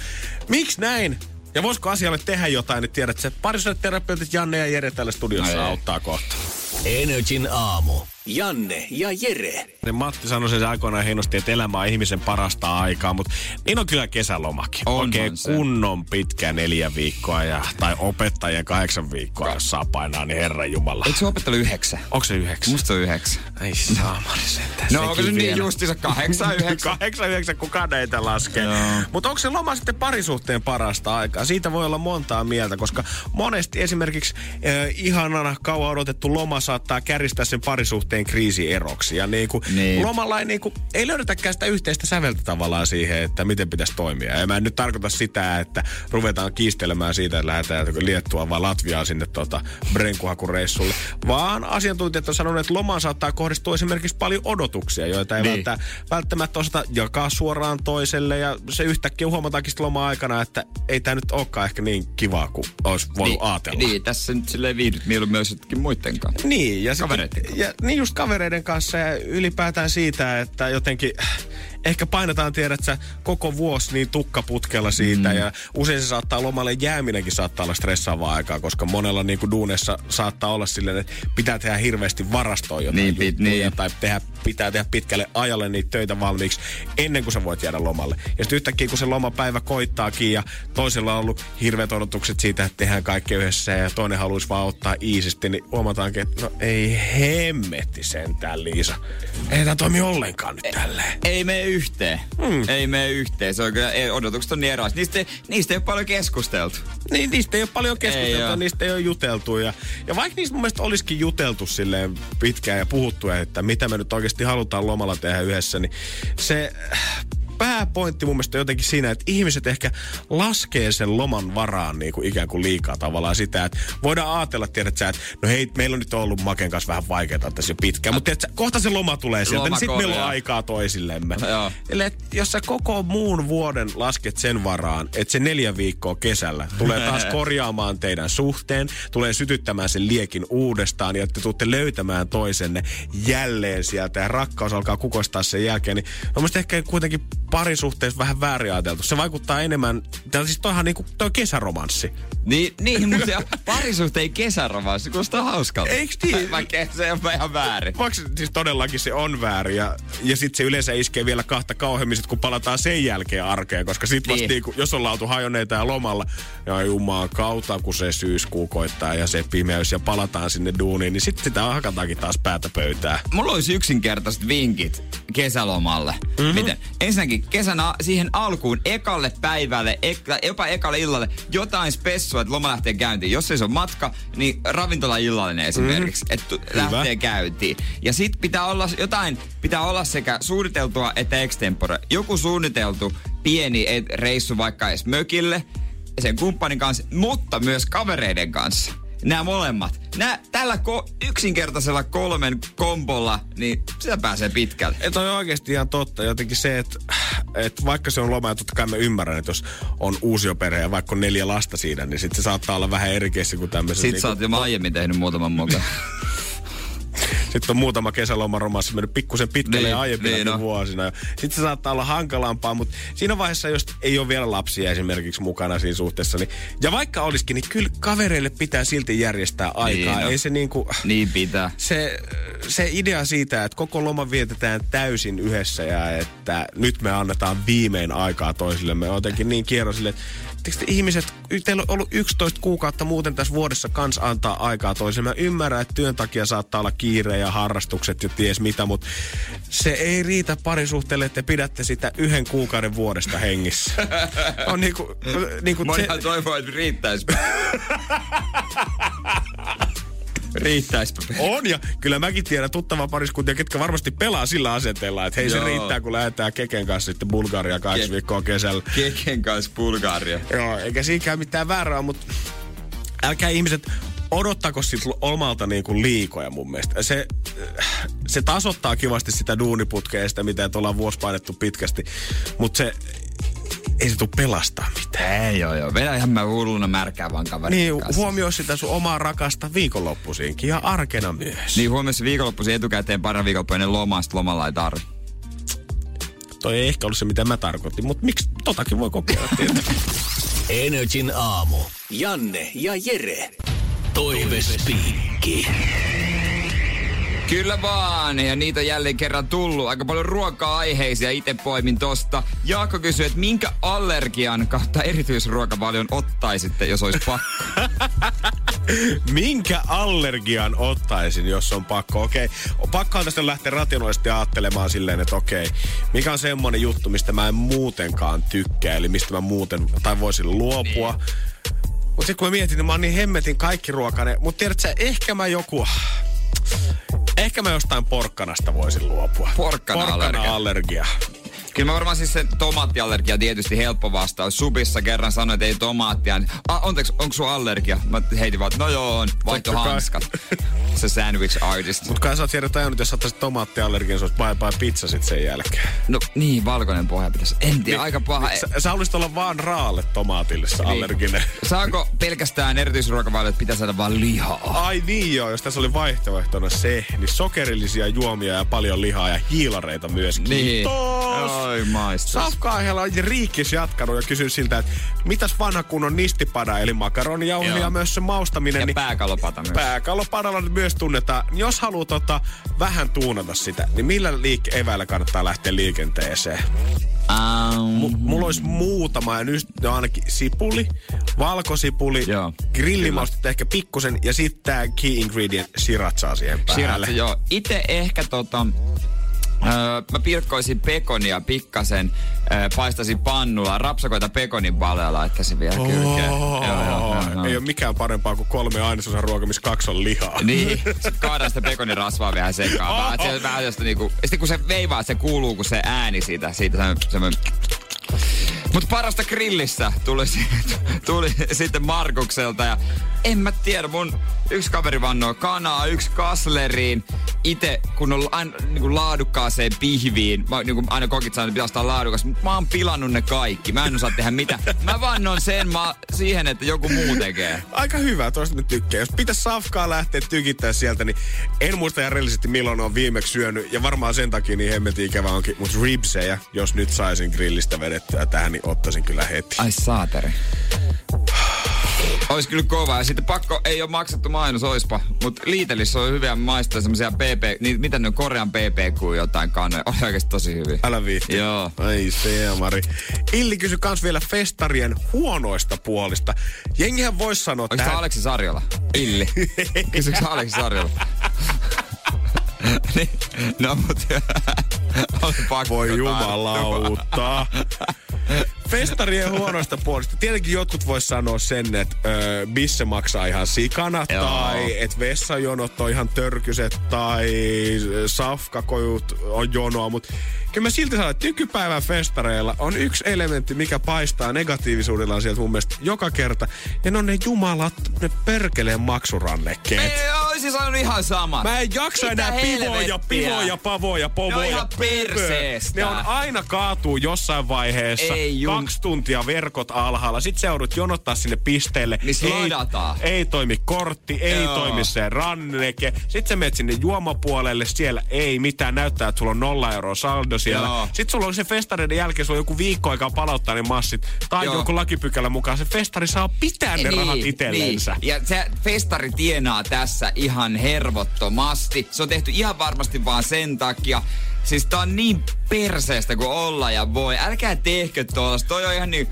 miksi näin? Ja voisiko asialle tehdä jotain, niin tiedät, että parisuhdeterapeutit Janne ja Jere täällä studiossa No ei. auttaa kohta. Energin aamu. Janne ja Jere. Matti sanoi sen aikoinaan hienosti, että elämä on ihmisen parasta aikaa, mutta niin on kyllä kesälomakin. On, Oikein on se. kunnon pitkä neljä viikkoa ja, tai opettajien kahdeksan viikkoa, jos saa painaa, niin herran jumala. Eikö se opettelu yhdeksän? Onko se yhdeksän? Musta on yhdeksän. Ei saamari sentään. No onko se niin justiinsa kahdeksan, yhdeksän? Kahdeksan, yhdeksän, kukaan näitä laskee. Joo. Mutta onko se loma sitten parisuhteen parasta aikaa? Siitä voi olla montaa mieltä, koska monesti esimerkiksi äh, ihanana kauan odotettu loma saattaa käristää sen parisuhteen kriisieroksi. Ja niinku, Niin. lomalla ei, niinku, ei löydetäkään sitä yhteistä säveltä tavallaan siihen, että miten pitäisi toimia. Ja mä en nyt tarkoita sitä, että ruvetaan kiistelemään siitä, että lähdetään Liettua vai Latviaan sinne tota brenkuhakureissulle. Vaan asiantuntijat on sanonut, että lomaan saattaa kohdistua esimerkiksi paljon odotuksia, joita ei Niin. välttä, välttämättä osata jakaa suoraan toiselle. Ja se yhtäkkiä huomataankin sitten loma-aikana, että ei tämä nyt olekaan ehkä niin kivaa kuin olisi voinut ajatella. niin, tässä nyt silleen viihdyt mieluummin myös muiden kanssa. Niin, ja, sit, Kavereiden kanssa. ja niin just kavereiden kanssa ja ylipäätään siitä, että jotenkin ehkä painetaan, tiedät sä, koko vuosi niin tukkaputkella siitä mm. ja usein se saattaa lomalle jääminenkin saattaa olla stressaavaa aikaa, koska monella niin kuin duunessa saattaa olla silleen, että pitää tehdä hirveästi varastoa jotain Niin, juttuja pit- niin. tai tehdä pitää tehdä pitkälle ajalle niitä töitä valmiiksi ennen kuin sä voit jäädä lomalle. Ja sitten yhtäkkiä kun se lomapäivä koittaakin ja toisella on ollut hirveät odotukset siitä, että tehdään kaikki yhdessä ja toinen haluaisi vaan ottaa iisisti, niin huomataankin, että no ei hemmetti sentään Liisa. Ei tämä toimi ollenkaan nyt tälleen. Ei mene yhteen. Hmm. Ei mene yhteen. Se on kyllä, ei, odotukset on niin erilaiset. Niistä, ei- niistä ei ole paljon keskusteltu. Niin, niistä ei ole paljon Ei keskusteltu, oo. niistä ei ole juteltu. Ja, ja vaikka niistä mun mielestä olisikin juteltu silleen pitkään ja puhuttu, että mitä me nyt oikeasti halutaan lomalla tehdä yhdessä, niin se pääpointti mun mielestä jotenkin siinä, että ihmiset ehkä laskee sen loman varaan niin kuin ikään kuin liikaa tavallaan sitä, että voidaan ajatella, tiedät sä, että no hei, meillä on nyt ollut Maken kanssa vähän vaikeaa tässä jo pitkään, mutta tiedät sä, kohta se loma tulee sieltä, Loma niin sitten meillä on aikaa toisillemme. Joo. Eli et jos sä koko muun vuoden lasket sen varaan, että se neljä viikkoa kesällä tulee taas korjaamaan teidän suhteen, tulee sytyttämään sen liekin uudestaan ja te tuutte löytämään toisenne jälleen sieltä ja rakkaus alkaa kukoistaa sen jälkeen, niin on ehkä kuitenkin parisuhteessa vähän väärin ajateltu. Se vaikuttaa enemmän, tää siis toihan niinku, toi on kesäromanssi. Niin, niin mutta se parisuhteen kesäromanssi kuulostaa hauskalta. Eiks niin? Vaikka se on ihan väärin. Vaikka siis todellakin se on väärin ja, ja sitten se yleensä iskee vielä kahta kauheammin, sit kun palataan sen jälkeen arkeen, koska sit vasta Niin. niin. jos ollaan oltu hajoneita ja lomalla, ja jumaa kautta, kun se syyskuu koittaa ja se pimeys ja palataan sinne duuniin, niin sitten sitä hakataankin taas päätä pöytää. Mulla olisi yksinkertaiset vinkit kesälomalle. Mm-hmm. Miten? Ensinnäkin kesän a- siihen alkuun, ekalle päivälle, eka, jopa ekalle illalle, jotain spessua, että loma lähtee käyntiin. Jos ei se on matka, niin ravintola illallinen esimerkiksi, mm-hmm. että lähtee käyntiin. Ja sit pitää olla jotain, pitää olla sekä suunniteltua että extempore. Joku suunniteltu pieni reissu vaikka edes mökille, sen kumppanin kanssa, mutta myös kavereiden kanssa. Nämä molemmat. Nää, tällä ko- yksinkertaisella kolmen kombolla, niin sitä pääsee pitkälle. Et on oikeasti ihan totta. Jotenkin se, että et vaikka se on loma, ja totta kai mä ymmärrän, että jos on uusioperhe ja vaikka on neljä lasta siinä, niin sitten se saattaa olla vähän eri kuin tämmöisen. Sitten sä oot jo aiemmin tehnyt muutaman mukaan. Sitten on muutama kesälomaromanssi mennyt pikkusen pitkälle Niin, niin, aiempina niin niin on. vuosina. Sitten se saattaa olla hankalampaa, mutta siinä vaiheessa, jos ei ole vielä lapsia esimerkiksi mukana siinä suhteessa, niin, ja vaikka olisikin, niin kyllä kavereille pitää silti järjestää aikaa. Niin on. ei se niinku, niin pitää. se, se idea siitä, että koko loma vietetään täysin yhdessä ja että nyt me annetaan viimein aikaa toisillemme, on jotenkin niin kierro sille, että tiedätkö te, ihmiset, teillä on ollut 11 kuukautta muuten tässä vuodessa kans antaa aikaa toisille. Mä ymmärrän, että työn takia saattaa olla kiire ja harrastukset ja ties mitä, mutta se ei riitä parisuhteelle, että te pidätte sitä yhden kuukauden vuodesta hengissä. On niinku, niinku se, Monihan toivoo, että riittäisi. riittäispä. On ja kyllä mäkin tiedän tuttava pariskuntia, ketkä varmasti pelaa sillä asenteella, että hei se Joo. riittää, kun lähdetään Keken kanssa sitten Bulgaria kaksi Ke- viikkoa kesällä. Keken kanssa Bulgaria. Joo, eikä siinäkään mitään väärää, mutta älkää ihmiset odottako siltä omalta niin kuin liikoja mun mielestä. Se, se tasoittaa kivasti sitä duuniputkea ja sitä, mitä et ollaan vuosi painettu pitkästi, mutta se ei se tule pelastaa mitään. Ei joo joo. Vedä ihan mä hulluna märkää vaan kaverin Niin, kanssa. huomioi sitä sun omaa rakasta viikonloppuisinkin ja arkena myös. Niin huomioon se viikonloppuisin etukäteen pari viikonloppu ennen lomaa, sit lomalla ei tarvi. Toi ei ehkä ollut se, mitä mä tarkoitin, mutta miksi totakin voi kokeilla, tietysti. Energin aamu. Janne ja Jere. Toivespiikki. Kyllä vaan, ja niitä on jälleen kerran tullut. Aika paljon ruoka-aiheisia itse poimin tosta. Jaakko kysyy, että minkä allergian kautta erityisruokavalion ottaisitte, jos olisi pakko? Minkä allergian ottaisin, jos on pakko? Okei, okay. pakkohan tästä lähteä rationaalisesti ajattelemaan silleen, että okei, mikä on semmoinen juttu, mistä mä en muutenkaan tykkää, eli mistä mä muuten, tai voisin luopua. Niin. Mutta sitten kun mä mietin, niin mä oon niin hemmetin kaikki ruokane. Mutta tiedätkö ehkä mä joku... Ehkä mä jostain porkkanasta voisin luopua. Porkkana-allergia. Porkkana-allergia. Kyllä mä varmaan siis se tomaattiallergia tietysti helppo vastaus. Subissa kerran sanoin, että ei tomaattia. Niin, ah, anteeksi, onko sun allergia? Mä heitin vaan, no joo on. Vaihto hanskat. se sandwich artist. Mutta kai sä oot Jere tajunnut, jos ottaisit tomaattiallergian, se olisi bye pizza sit sen jälkeen. No niin, valkoinen pohja pitäisi. En tiedä, aika paha. Sä, sä haluaisit olla vaan raalle tomaatille se Niin. allerginen. Saako pelkästään erityisruokavaliot, että pitää saada vaan lihaa? Ai niin joo, jos tässä oli vaihtoehtona se, niin sokerillisia juomia ja paljon lihaa ja hiilareita myös. Niin. Kiitos! Joo, Oi, maistus. Safkaahella on Riikkis jatkanut ja kysynyt siltä, että mitäs vanha kunnon nistipada, eli makaronijauhe Joo. ja myös se maustaminen. Ja niin pääkalopata myös. Pääkallopadalla myös tunnetaan. Jos haluaa tota, vähän tuunata sitä, niin millä liike- eväillä kannattaa lähteä liikenteeseen? Um, M- mulla olisi muutama, ja nyt ne on ainakin sipuli, valkosipuli, Joo, ehkä pikkusen, ja sitten tämä key ingredient sriracha siihen päälle. Sriracha, joo. Itse ehkä tota, Öö, mä pilkkoisin pekonia pikkasen, öö, paistasin pannulla, rapsakoita pekonin palella laittaisin vielä. Oh, Joo, joo, joo, joo. Ei ole mikään parempaa kuin kolme ainesosan ruoka, missä kaksi on lihaa. Niin, kaadaan sitä pekonin rasvaa vähän sekaan. Vähän, se, vähän josta niinku, sitten kun se veivaa, se kuuluu, kun se ääni siitä, siitä semmoinen, semmoinen mutta parasta grillissä tuli, tuli sitten Markukselta ja en mä tiedä, mun yksi kaveri vannoo kanaa, yksi kasleriin. Itse kun on aina niin laadukkaaseen pihviin, mä, niin kuin aina kokit sanoo, että pitäisi olla laadukas, mutta mä oon pilannut ne kaikki. Mä en osaa tehdä mitä. Mä vannon sen mä, siihen, että joku muu tekee. Aika hyvä, toista nyt tykkää. Jos pitäisi safkaa lähteä tykittää sieltä, niin en muista ihan rehellisesti milloin on viimeksi syönyt. Ja varmaan sen takia niin hemmetin ikävä onkin. Mutta ribsejä, jos nyt saisin grillistä vedettyä tähän, niin ottaisin kyllä heti. Ai saateri. Ois kyllä kova. Ja sitten pakko, ei ole maksettu mainos, oispa. Mutta Liitelissä on hyviä maistaa semmosia PP, niin mitä ne on, Korean PPQ jotain kannoja. Oli oikeesti tosi hyviä. Älä viitti. Joo. Ai se, Mari. Illi kysyi kans vielä festarien huonoista puolista. Jengihän voisi sanoa, Onko tämä Aleksi Sarjola? Illi. Kysyks Aleksi Sarjola? niin, no mut Voi jumalauta. Festarien huonoista puolista. Tietenkin jotkut vois sanoa sen, että ö, bisse maksaa ihan sikana, Joo. tai että vessajonot on ihan törkyset, tai safkakojut on jonoa, mutta kyllä mä silti sanon, että nykypäivän festareilla on yksi elementti, mikä paistaa negatiivisuudellaan sieltä mun mielestä joka kerta, ja ne on ne jumalat, ne perkeleen maksurannekkeet. Ei, oisin sanonut ihan sama. Mä en jaksa Mitä enää pivoja, pivoja, pavoja, povoja. Ne on ihan perseestä. Ne on aina kaatuu jossain vaiheessa. Ei jum- Kaksi tuntia verkot alhaalla. Sitten sä joudut jonottaa sinne pisteelle. Missä ei, ladataan. ei toimi kortti, ei Joo. toimi se ranneke. Sitten sä menet sinne juomapuolelle. Siellä ei mitään. Näyttää, että sulla on nolla euroa saldo siellä. Joo. Sitten sulla on se festareiden jälkeen, sulla on joku viikko aikaa palauttaa ne massit. Tai Joo. joku lakipykälä mukaan. Se festari saa pitää ne rahat itsellensä. Niin. Ja se festari tienaa tässä ihan hervottomasti. Se on tehty ihan varmasti vaan sen takia. Siis tää on niin perseestä kuin olla ja voi. Älkää tehkö tuollaista. Toi on ihan niin...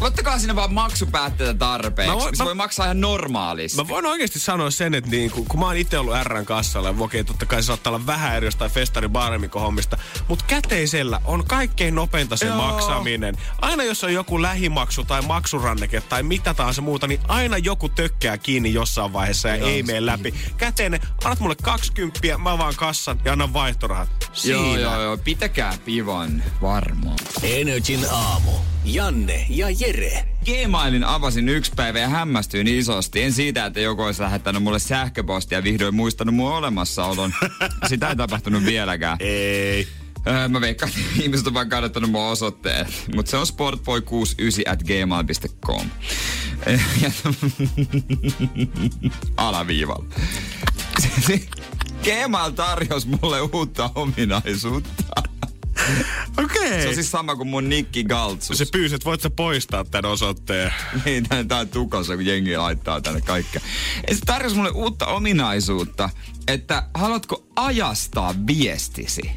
Ottakaa sinne vaan maksupäätteitä tarpeeksi. Mä voin- se mä- voi maksaa ihan normaalisti. Mä voin oikeasti sanoa sen, että niin, kun, kun mä oon itse ollut Rn kassalla, ja okei, totta kai se saattaa olla vähän eri jostain festari hommista, mutta käteisellä on kaikkein nopeinta se Joo. maksaminen. Aina jos on joku lähimaksu tai maksuranneke tai mitä tahansa muuta, niin aina joku tökkää kiinni jossain vaiheessa ja Joo, ei mene läpi. Käteinen, annat mulle 20, mä vaan kassan ja annan vaihtorahat. Siinä. Joo, joo, joo. Pitäkää pivon varmaan. Energin aamu. Janne ja Jere. Gmailin avasin yksi päivä ja hämmästyin isosti. En siitä, että joku olisi lähettänyt mulle sähköpostia ja vihdoin muistanut mun olemassaolon. Sitä ei tapahtunut vieläkään. Ei. Öö, mä veikkaan, että ihmiset on vaan kannattanut mun osoitteen. Mutta se on sportboy69 at gmail.com. Alaviivalla. Gmail tarjosi mulle uutta ominaisuutta. Okei. Se on siis sama kuin mun Nikki Galtsus. Se pyysi, että voit sä poistaa tämän osoitteen. Niin, tää, tää on tukossa, kun jengi laittaa tänne kaikkea. Ja se tarjosi mulle uutta ominaisuutta, että haluatko ajastaa viestisi?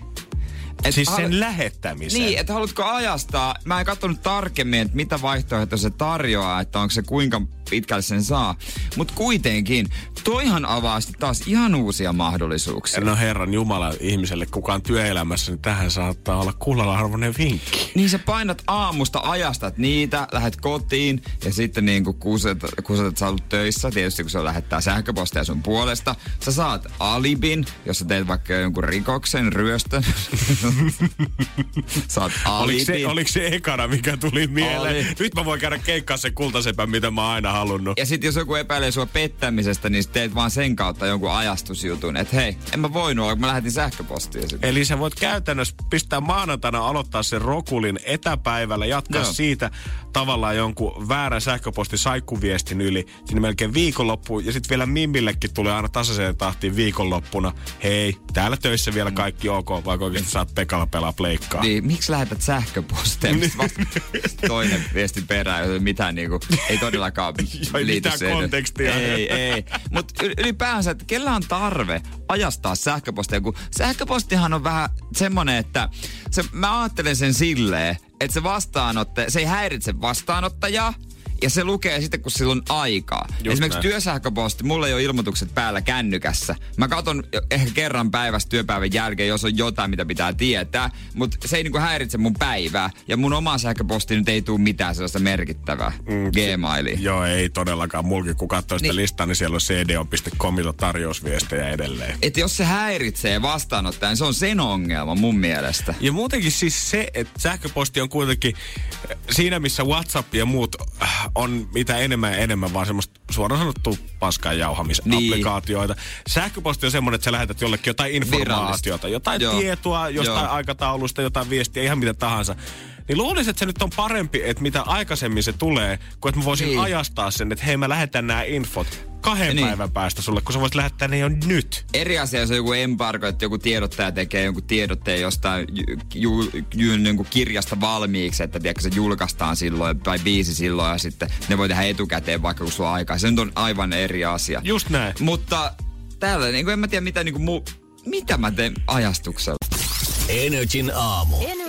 Et Siis halu- sen lähettämisen. Niin, että haluatko ajastaa, mä en katsonut tarkemmin, että mitä vaihtoehtoja se tarjoaa, että onko se kuinka pitkälle sen saa. Mutta kuitenkin, toihan avaa sitten taas ihan uusia mahdollisuuksia. No herran jumala ihmiselle kukaan työelämässä, niin tähän saattaa olla kullalla arvoinen vinkki. Niin sä painat aamusta, ajastat niitä, lähet kotiin ja sitten niin kuin kuset, kuset sä ollut töissä, tietysti kun se lähettää sähköpostia sun puolesta, sä saat alibin, jos sä teet vaikka jonkun rikoksen, ryöstön. saat Oliko alibin. se, oliko se ekana, mikä tuli mieleen? Oli. Nyt mä voin käydä keikkaa sen kultasepän, mitä mä aina halunnut. Ja sitten jos joku epäilee sua pettämisestä, niin teet vaan sen kautta jonkun ajastusjutun, että hei, en mä voinut olla, kun mä lähetin sähköpostia. Sit. Eli sä voit käytännössä pistää maanantaina aloittaa sen rokulin etäpäivällä, jatkaa Joo. siitä tavallaan jonkun väärän sähköposti saikkuviestin yli sinne melkein viikonloppuun. Ja sitten vielä Mimmillekin tulee aina tasaiseen tahtiin viikonloppuna. Hei, täällä töissä vielä kaikki ok, vaikka oikeasti saat Pekalla pelaa pleikkaa. Niin, miksi lähetät sähköpostia? Toinen viesti perään, ei mitään niinku, ei todellakaan Ei liity mitään kontekstia. Ei, ei. Mutta ylipäänsä, että kellä on tarve ajastaa sähköpostia, kun sähköpostihan on vähän semmonen, että se, mä ajattelen sen silleen, että se vastaanotte, se ei häiritse vastaanottajaa, ja se lukee sitten, kun sillä on aikaa. Just Esimerkiksi näin. työsähköposti, mulla ei ole ilmoitukset päällä kännykässä. Mä katon ehkä kerran päivässä työpäivän jälkeen, jos on jotain, mitä pitää tietää. Mutta se ei niinku häiritse mun päivää. Ja mun oma sähköposti nyt ei tule mitään sellaista merkittävää. Mm, Gmailia. Joo, ei todellakaan. Mulkin kun katsoo sitä Niin. listaa, niin siellä on cdo.comilla tarjousviestejä edelleen. Että jos se häiritsee vastaanottajan, niin se on sen ongelma mun mielestä. Ja muutenkin siis se, että sähköposti on kuitenkin äh, siinä, missä WhatsApp ja muut äh, on mitä enemmän ja enemmän vaan semmoista suoraan sanottu paskan jauhamisapplikaatioita. Sähköposti on semmoinen, että sä lähetät jollekin jotain informaatiota, jotain Joo. tietoa, jostain Joo. aikataulusta, jotain viestiä, ihan mitä tahansa. Niin luulisin, että se nyt on parempi, että mitä aikaisemmin se tulee, kuin että mä voisin Niin. ajastaa sen, että hei mä lähetän nämä infot kahden Niin. päivän päästä sulle, kun sä voisit lähettää ne jo nyt. Eri asia, jos on joku embargo, että joku tiedottaja tekee jonkun tiedotteen jostain ju, ju, ju, jonkun kirjasta valmiiksi, että tiedätkö, se julkaistaan silloin tai biisi silloin ja sitten ne voi tehdä etukäteen vaikka kun sulla on aikaa. Se nyt on aivan eri asia. Just näin. Mutta täällä, niin kuin en mä tiedä mitä, niin kuin mu, mitä mä teen ajastuksella. Energin aamu. Energin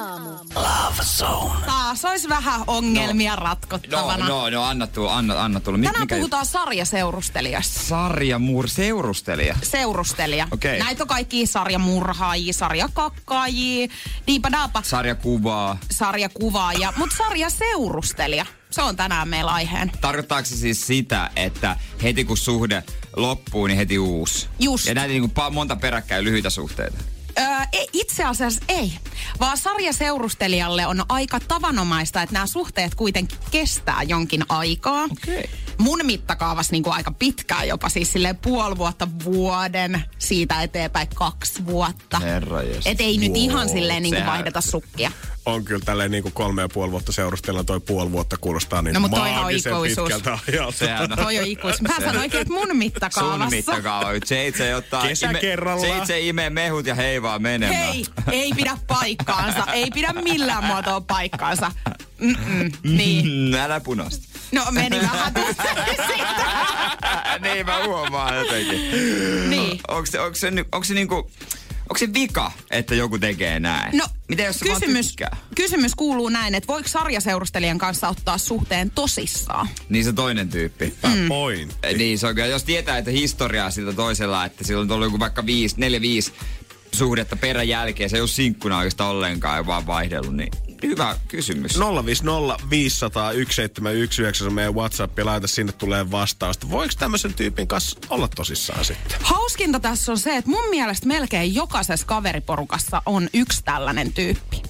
aamu. Love Zone. Taas olisi vähän ongelmia No, ratkottavana. no, no, anna tulla, anna, anna tulla. Mi- Tänään mikä- puhutaan sarjaseurustelijasta. Sarja Muur, seurustelija. Seurustelija. Okei. Näitä on kaikki sarjamurhaajia, sarjakakkaajia, diipadaapa, Sarjakuvaa. sarjakuvaaja, mutta sarjaseurustelija. Se on tänään meillä aiheena. Tarkoittaako se siis sitä, että heti kun suhde loppuu, niin heti uusi? Just. Ja näitä niin kuin monta peräkkäin lyhyitä suhteita. Öö, ei, itse asiassa ei, vaan sarjaseurustelijalle on aika tavanomaista, että nämä suhteet kuitenkin kestää jonkin aikaa. Okei. Mun mittakaavassa niin kuin aika pitkään jopa, siis silleen puoli vuotta, vuoden, siitä eteenpäin kaksi vuotta. Herra Et ei nyt ihan silleen niin kuin Sehän- vaihdeta sukkia. on kyllä tälleen niin kuin kolme ja puoli vuotta seurustellaan, toi puoli vuotta kuulostaa niin No, mutta on maagisen ikuisuus. pitkältä ajalta. Sehän on. Toi on ikuisuus. Mä Se- sanoinkin, että mun mittakaavassa. Sun mittakaava. Seitse ottaa... Kesä kerrallaan. Seitse imee mehut ja hei vaan menemään. Hei, ei pidä paikkaansa. Ei pidä millään muotoa paikkaansa. Mm-mm, niin. Mm, älä punosta. No meni vähän niin mä huomaan jotenkin. Niin. Onko se, onko se, onko se niinku... Onko se vika, että joku tekee näin? No, Miten jos kysymys, kysymys kuuluu näin, että voiko sarjaseurustelijan kanssa ottaa suhteen tosissaan? Niin se toinen tyyppi. Mm. Pointti. Eh, Niin, se on kyllä, jos tietää, että historiaa siltä toisella, että sillä on ollut joku vaikka viisi, neljä, viisi suhdetta perän jälkeen, se ei ole sinkkuna oikeastaan ollenkaan ja vaan vaihdellut, niin hyvä kysymys. 050 500 1719 on meidän WhatsApp ja laita sinne tulee vastausta. Voiko tämmöisen tyypin kanssa olla tosissaan sitten? Hauskinta tässä on se, että mun mielestä melkein jokaisessa kaveriporukassa on yksi tällainen tyyppi.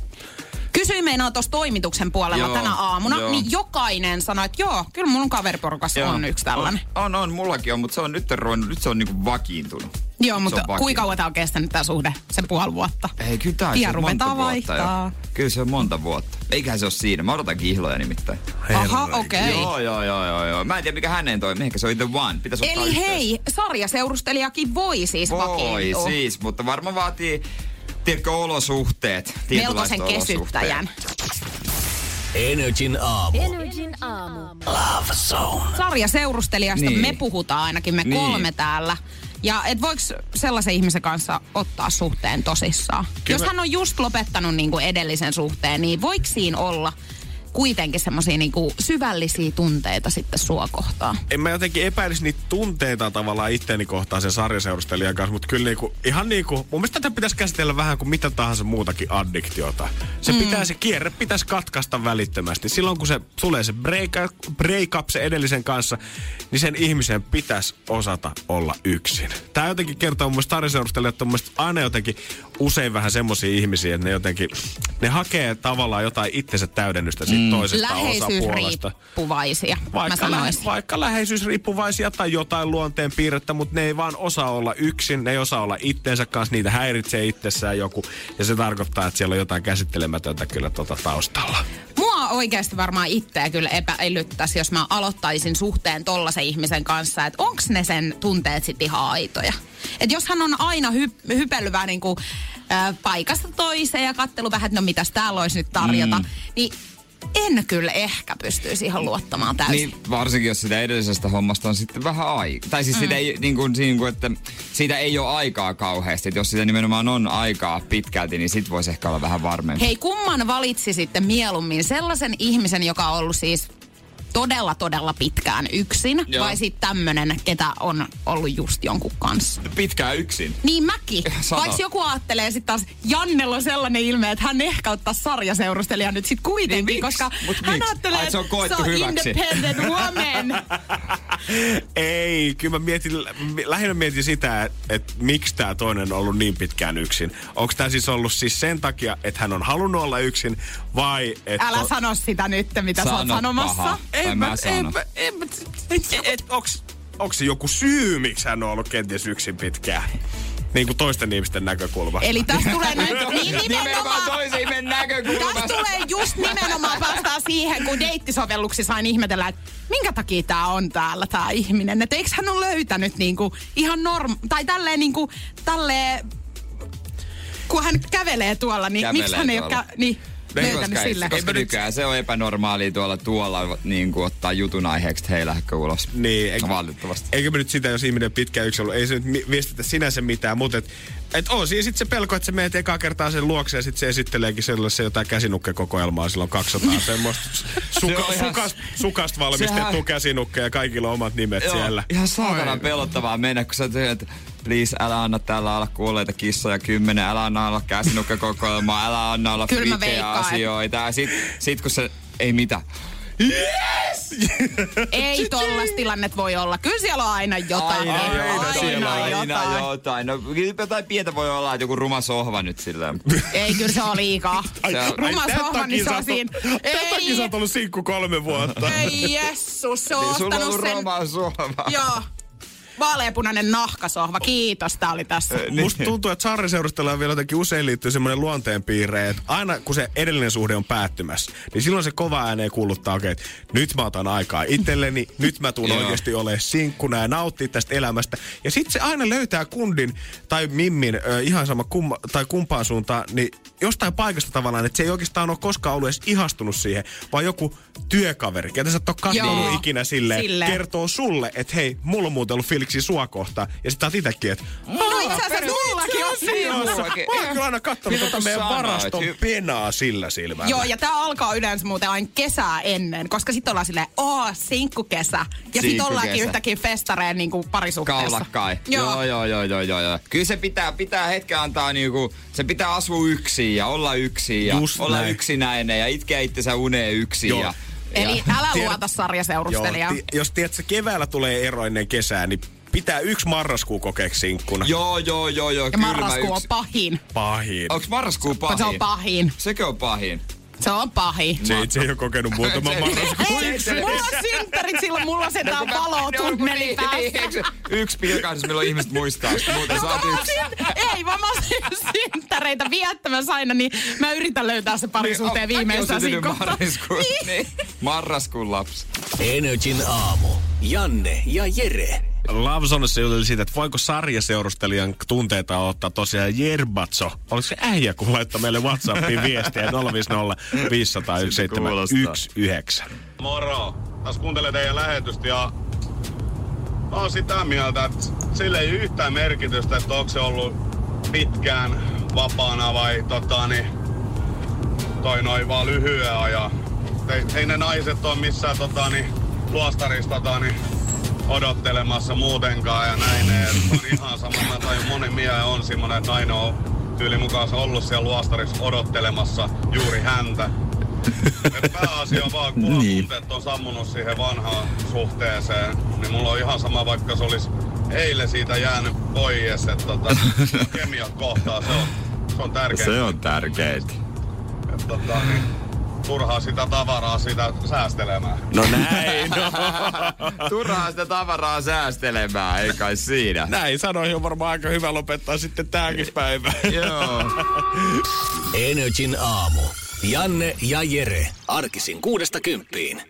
Kysyin meinaa tuossa toimituksen puolella Joo, tänä aamuna, joo. niin jokainen sanoi, että joo, kyllä mun kaveriporukassa on yksi tällainen. On, on, on, mullakin on, mutta se on nyt ruvennut, nyt se on niinku vakiintunut. Joo, Se mutta kuinka kauan tämä on kestänyt tämä suhde? Se puoli vuotta. Ei, kyllä Pian se on ruvetaan monta vuotta vaihtaa. jo. Kyllä se on monta vuotta. Eiköhän se ole siinä. Mä odotan kihloja nimittäin. Aha, okei. Okay. Joo, joo, joo, joo, joo. Mä en tiedä mikä hänen toi. Ehkä se on the one. Pitäisi ottaa Eli yhteys. hei, sarjaseurustelijakin voi siis Voi vakiintua. siis, mutta varmaan vaatii, tiedätkö, olosuhteet. Melkoisen kesyttäjän. Energin aamu. Energin aamu. Love Zone. Sarjaseurustelijasta Niin. me puhutaan ainakin, me Niin. kolme täällä. Ja et voiko sellaisen ihmisen kanssa ottaa suhteen tosissaan? Kyllä Jos hän on just lopettanut niinku edellisen suhteen, niin voiko siinä olla kuitenkin semmoisia niinku syvällisiä tunteita sitten sua kohtaan? En mä jotenkin epäilisi niitä tunteita tavallaan itteeni kohtaan sen sarjaseurustelijan kanssa, mutta kyllä niinku, ihan niinku, mun mielestä tätä pitäisi käsitellä vähän kuin mitä tahansa muutakin addiktiota. Se, mm. pitää, se kierre pitäisi katkaista välittömästi. Silloin kun se tulee se break, break up se edellisen kanssa, niin sen ihmisen pitäisi osata olla yksin. Tämä jotenkin kertoo mun mielestä sarjaseurustelijat on mun mielestä aina jotenkin usein vähän semmoisia ihmisiä, että ne jotenkin, ne hakee tavallaan jotain itsensä täydennystä siitä siitä toisesta osapuolesta. Läheisyysriippuvaisia, mä Vaikka, lä- sanoisin. vaikka läheisyysriippuvaisia tai jotain luonteen piirrettä, mutta ne ei vaan osaa olla yksin, ne ei osaa olla itteensä kanssa, niitä häiritsee itsessään joku. Ja se tarkoittaa, että siellä on jotain käsittelemätöntä kyllä tota taustalla. Mua oikeasti varmaan itseä kyllä epäilyttäisi, jos mä aloittaisin suhteen tollasen ihmisen kanssa, että onks ne sen tunteet sit ihan aitoja. Et jos hän on aina hy- hypellyt vähän niinku, äh, paikasta toiseen ja kattelu vähän, että no mitäs täällä olisi nyt tarjota, mm. niin en kyllä ehkä pystyisi ihan luottamaan täysin. Niin, varsinkin jos sitä edellisestä hommasta on sitten vähän aikaa. Tai siis mm. sitä ei, niin kuin, niin kuin, että siitä ei ole aikaa kauheasti. Että jos sitä nimenomaan on aikaa pitkälti, niin sit voisi ehkä olla vähän varmempi. Hei, kumman valitsi sitten mieluummin? Sellaisen ihmisen, joka on ollut siis todella, todella pitkään yksin, Joo. vai sitten tämmönen, ketä on ollut just jonkun kanssa? Pitkään yksin. Niin mäkin. Sano. Vaikka joku ajattelee sitten taas, Jannella on sellainen ilme, että hän ehkä ottaa sarjaseurustelijan nyt sitten kuitenkin, Niin miksi? koska Mut hän miksi? ajattelee, Ai, se on koettu se on hyväksi. independent woman. Ei, kyllä mä mietin, lähinnä mietin sitä, että, että miksi tämä toinen on ollut niin pitkään yksin. Onko tämä siis ollut siis sen takia, että hän on halunnut olla yksin vai... Että Älä sano sitä nyt, mitä sä oot Sano sanomassa. paha. Tai mä sanon. en, mä- et, et, onks, onks se joku syy, miksi hän on ollut kenties yksin pitkään? Niin kuin toisten ihmisten näkökulmasta. Eli tästä tulee nyt niin Nimenomaan nimenomaan... toisen näkökulmasta. tulee just nimenomaan päästään siihen, kun deittisovelluksissa aina ihmetellään, että minkä takia tämä on täällä tämä ihminen. Että eikö hän ole löytänyt niinku ihan norm... Tai tälleen niinku, tälleen... Kun hän kävelee tuolla, niin Kävelee miksi hän ei ole kä- Niin, löytänyt koska, sille? koska nykyään se on epänormaalia tuolla tuolla niin kuin ottaa jutun aiheeksi, että hei lähdekö ulos. Niin, eikö, Valitettavasti. eikö me nyt sitä, jos ihminen pitkään yksin ollut, ei se nyt viestitä sinänsä mitään, mutta et, et on siinä sitten se pelko, että se menet ekaa kertaa sen luokse ja sitten se esitteleekin sellaisen jotain käsinukkekokoelmaa, sillä on 200 semmoista suka, ihan- sukast, sukasta valmistettu Sehän- käsinukkeja ja kaikilla on omat nimet siellä. Ihan saatanan pelottavaa mennä, kun sä teet, että please, älä anna täällä olla kuolleita kissoja kymmenen, älä anna olla käsinukkakokoelmaa, älä anna olla että- asioita. Ja sit, sit kun se, ei mitään. Ei tollas tilannet voi olla. Kyllä siellä on aina jotain. Aina, aina, aina, siellä on aina jotain. jotain. No, jotain pientä voi olla, että joku ruma sohva nyt silleen. Ei, kyllä se on liikaa. Ai, Se on- Ruma tän sohva, niin se on siinä. Tän takia sä oot ollut sinkku kolme vuotta. Ei jessus, se on Niin sulla on ostanut sen. ruma sohva. Joo. Vaaleapunainen nahkasohva. Kiitos, tää oli tässä. Niin. Musta tuntuu, että sarjaseurusteluun vielä jotenkin usein liittyy semmoinen luonteenpiirre, että aina kun se edellinen suhde on päättymässä, niin silloin se kova ääneen kuuluttaa, okei, okay, nyt mä otan aikaa itselleni, nyt mä tuun oikeasti olemaan sinkkuna ja nauttia tästä elämästä. Ja sitten se aina löytää kundin tai mimmin, ö, ihan sama kumma, tai kumpaan suuntaan, niin jostain paikasta tavallaan, että se ei oikeastaan ole koskaan ollut edes ihastunut siihen, vaan joku työkaveri, ketä sä et ole ikinä silleen, Silleen. kertoo sulle, että hei, mulla on muuten ollut fiiliksi sua kohtaan. Ja sit sä oot itekin, että No itse asiassa mullakin on Niin, Mä oon kyllä aina kattonut tota meidän varaston penaa sillä silmällä. Joo, ja tää alkaa yleensä muuten aina kesää ennen, koska sit ollaan silleen, oo, sinkkukesä. Ja sit ollaankin yhtäkkiä festareen niinku parisuhteessa. Kaulakkai. Joo. Joo, joo, joo, joo, joo, joo. Kyllä se pitää, pitää hetken antaa niinku, se pitää asua yksin ja olla yksin ja Just olla näin. yksinäinen ja itkeä itsensä uneen yksin. Joo. Ja, Eli ja, älä luota Joo, sarjaseurustelijaa. ti- jos tiedät, että keväällä tulee ero ennen kesää, niin pitää yksi marraskuu kokeeksi sinkkuna. joo, joo, joo, joo, Ja kylmä marraskuu on yksi. pahin. Pahin. Onks marraskuu pahin? Se on pahin. Sekö on pahin? Se on pahin. Se, se ei ole kokenut muutaman Se- marraskuun. Mulla on synttärit silloin, mulla on se tää valo tunneli niin, niin, yksi pilkahdus, milloin ihmiset muistaa, muuten saat yksi. Ei, vaan mä oon synttäreitä viettämässä aina, niin mä yritän löytää se parisuhteen Niin, viimeistään mäkin siinä marraskuun. Niin. Marraskuun lapsi. Energin aamu. Janne ja Jere. Lavsonessa oli siitä, että voiko sarjaseurustelijan tunteita ottaa tosiaan Jerbatso. Oliko se äijä, kun laittoi meille Whatsappiin viestiä 050 500 Moro. Tässä kuuntelee teidän lähetystä ja mä oon sitä mieltä, että sillä ei yhtään merkitystä, että onko se ollut pitkään vapaana vai tota, niin, toi noin vaan lyhyen ajan. Ei, ei ne naiset ole missään tota, niin, luostarissa tota, niin, odottelemassa muutenkaan ja näin. Se on ihan sama. Mä tajun moni miehen on semmonen, että nainen on tyyli mukaan ollut siellä luostarissa odottelemassa juuri häntä. Et pääasia on vaan, kun niin. tunteet on sammunut siihen vanhaan suhteeseen, niin mulla on ihan sama, vaikka se olisi eilen siitä jäänyt pois, että tota, kemiat kohtaa, se on, se on tärkeää. on tärkeintä. Et tota, niin, turhaa sitä tavaraa sitä säästelemään. No näin, no. Turhaa sitä tavaraa säästelemään, ei kai siinä. Näin sanoi on varmaan aika hyvä lopettaa sitten tääkin päivä. Joo. Energin aamu. Janne ja Jere. Arkisin kuudesta kymppiin.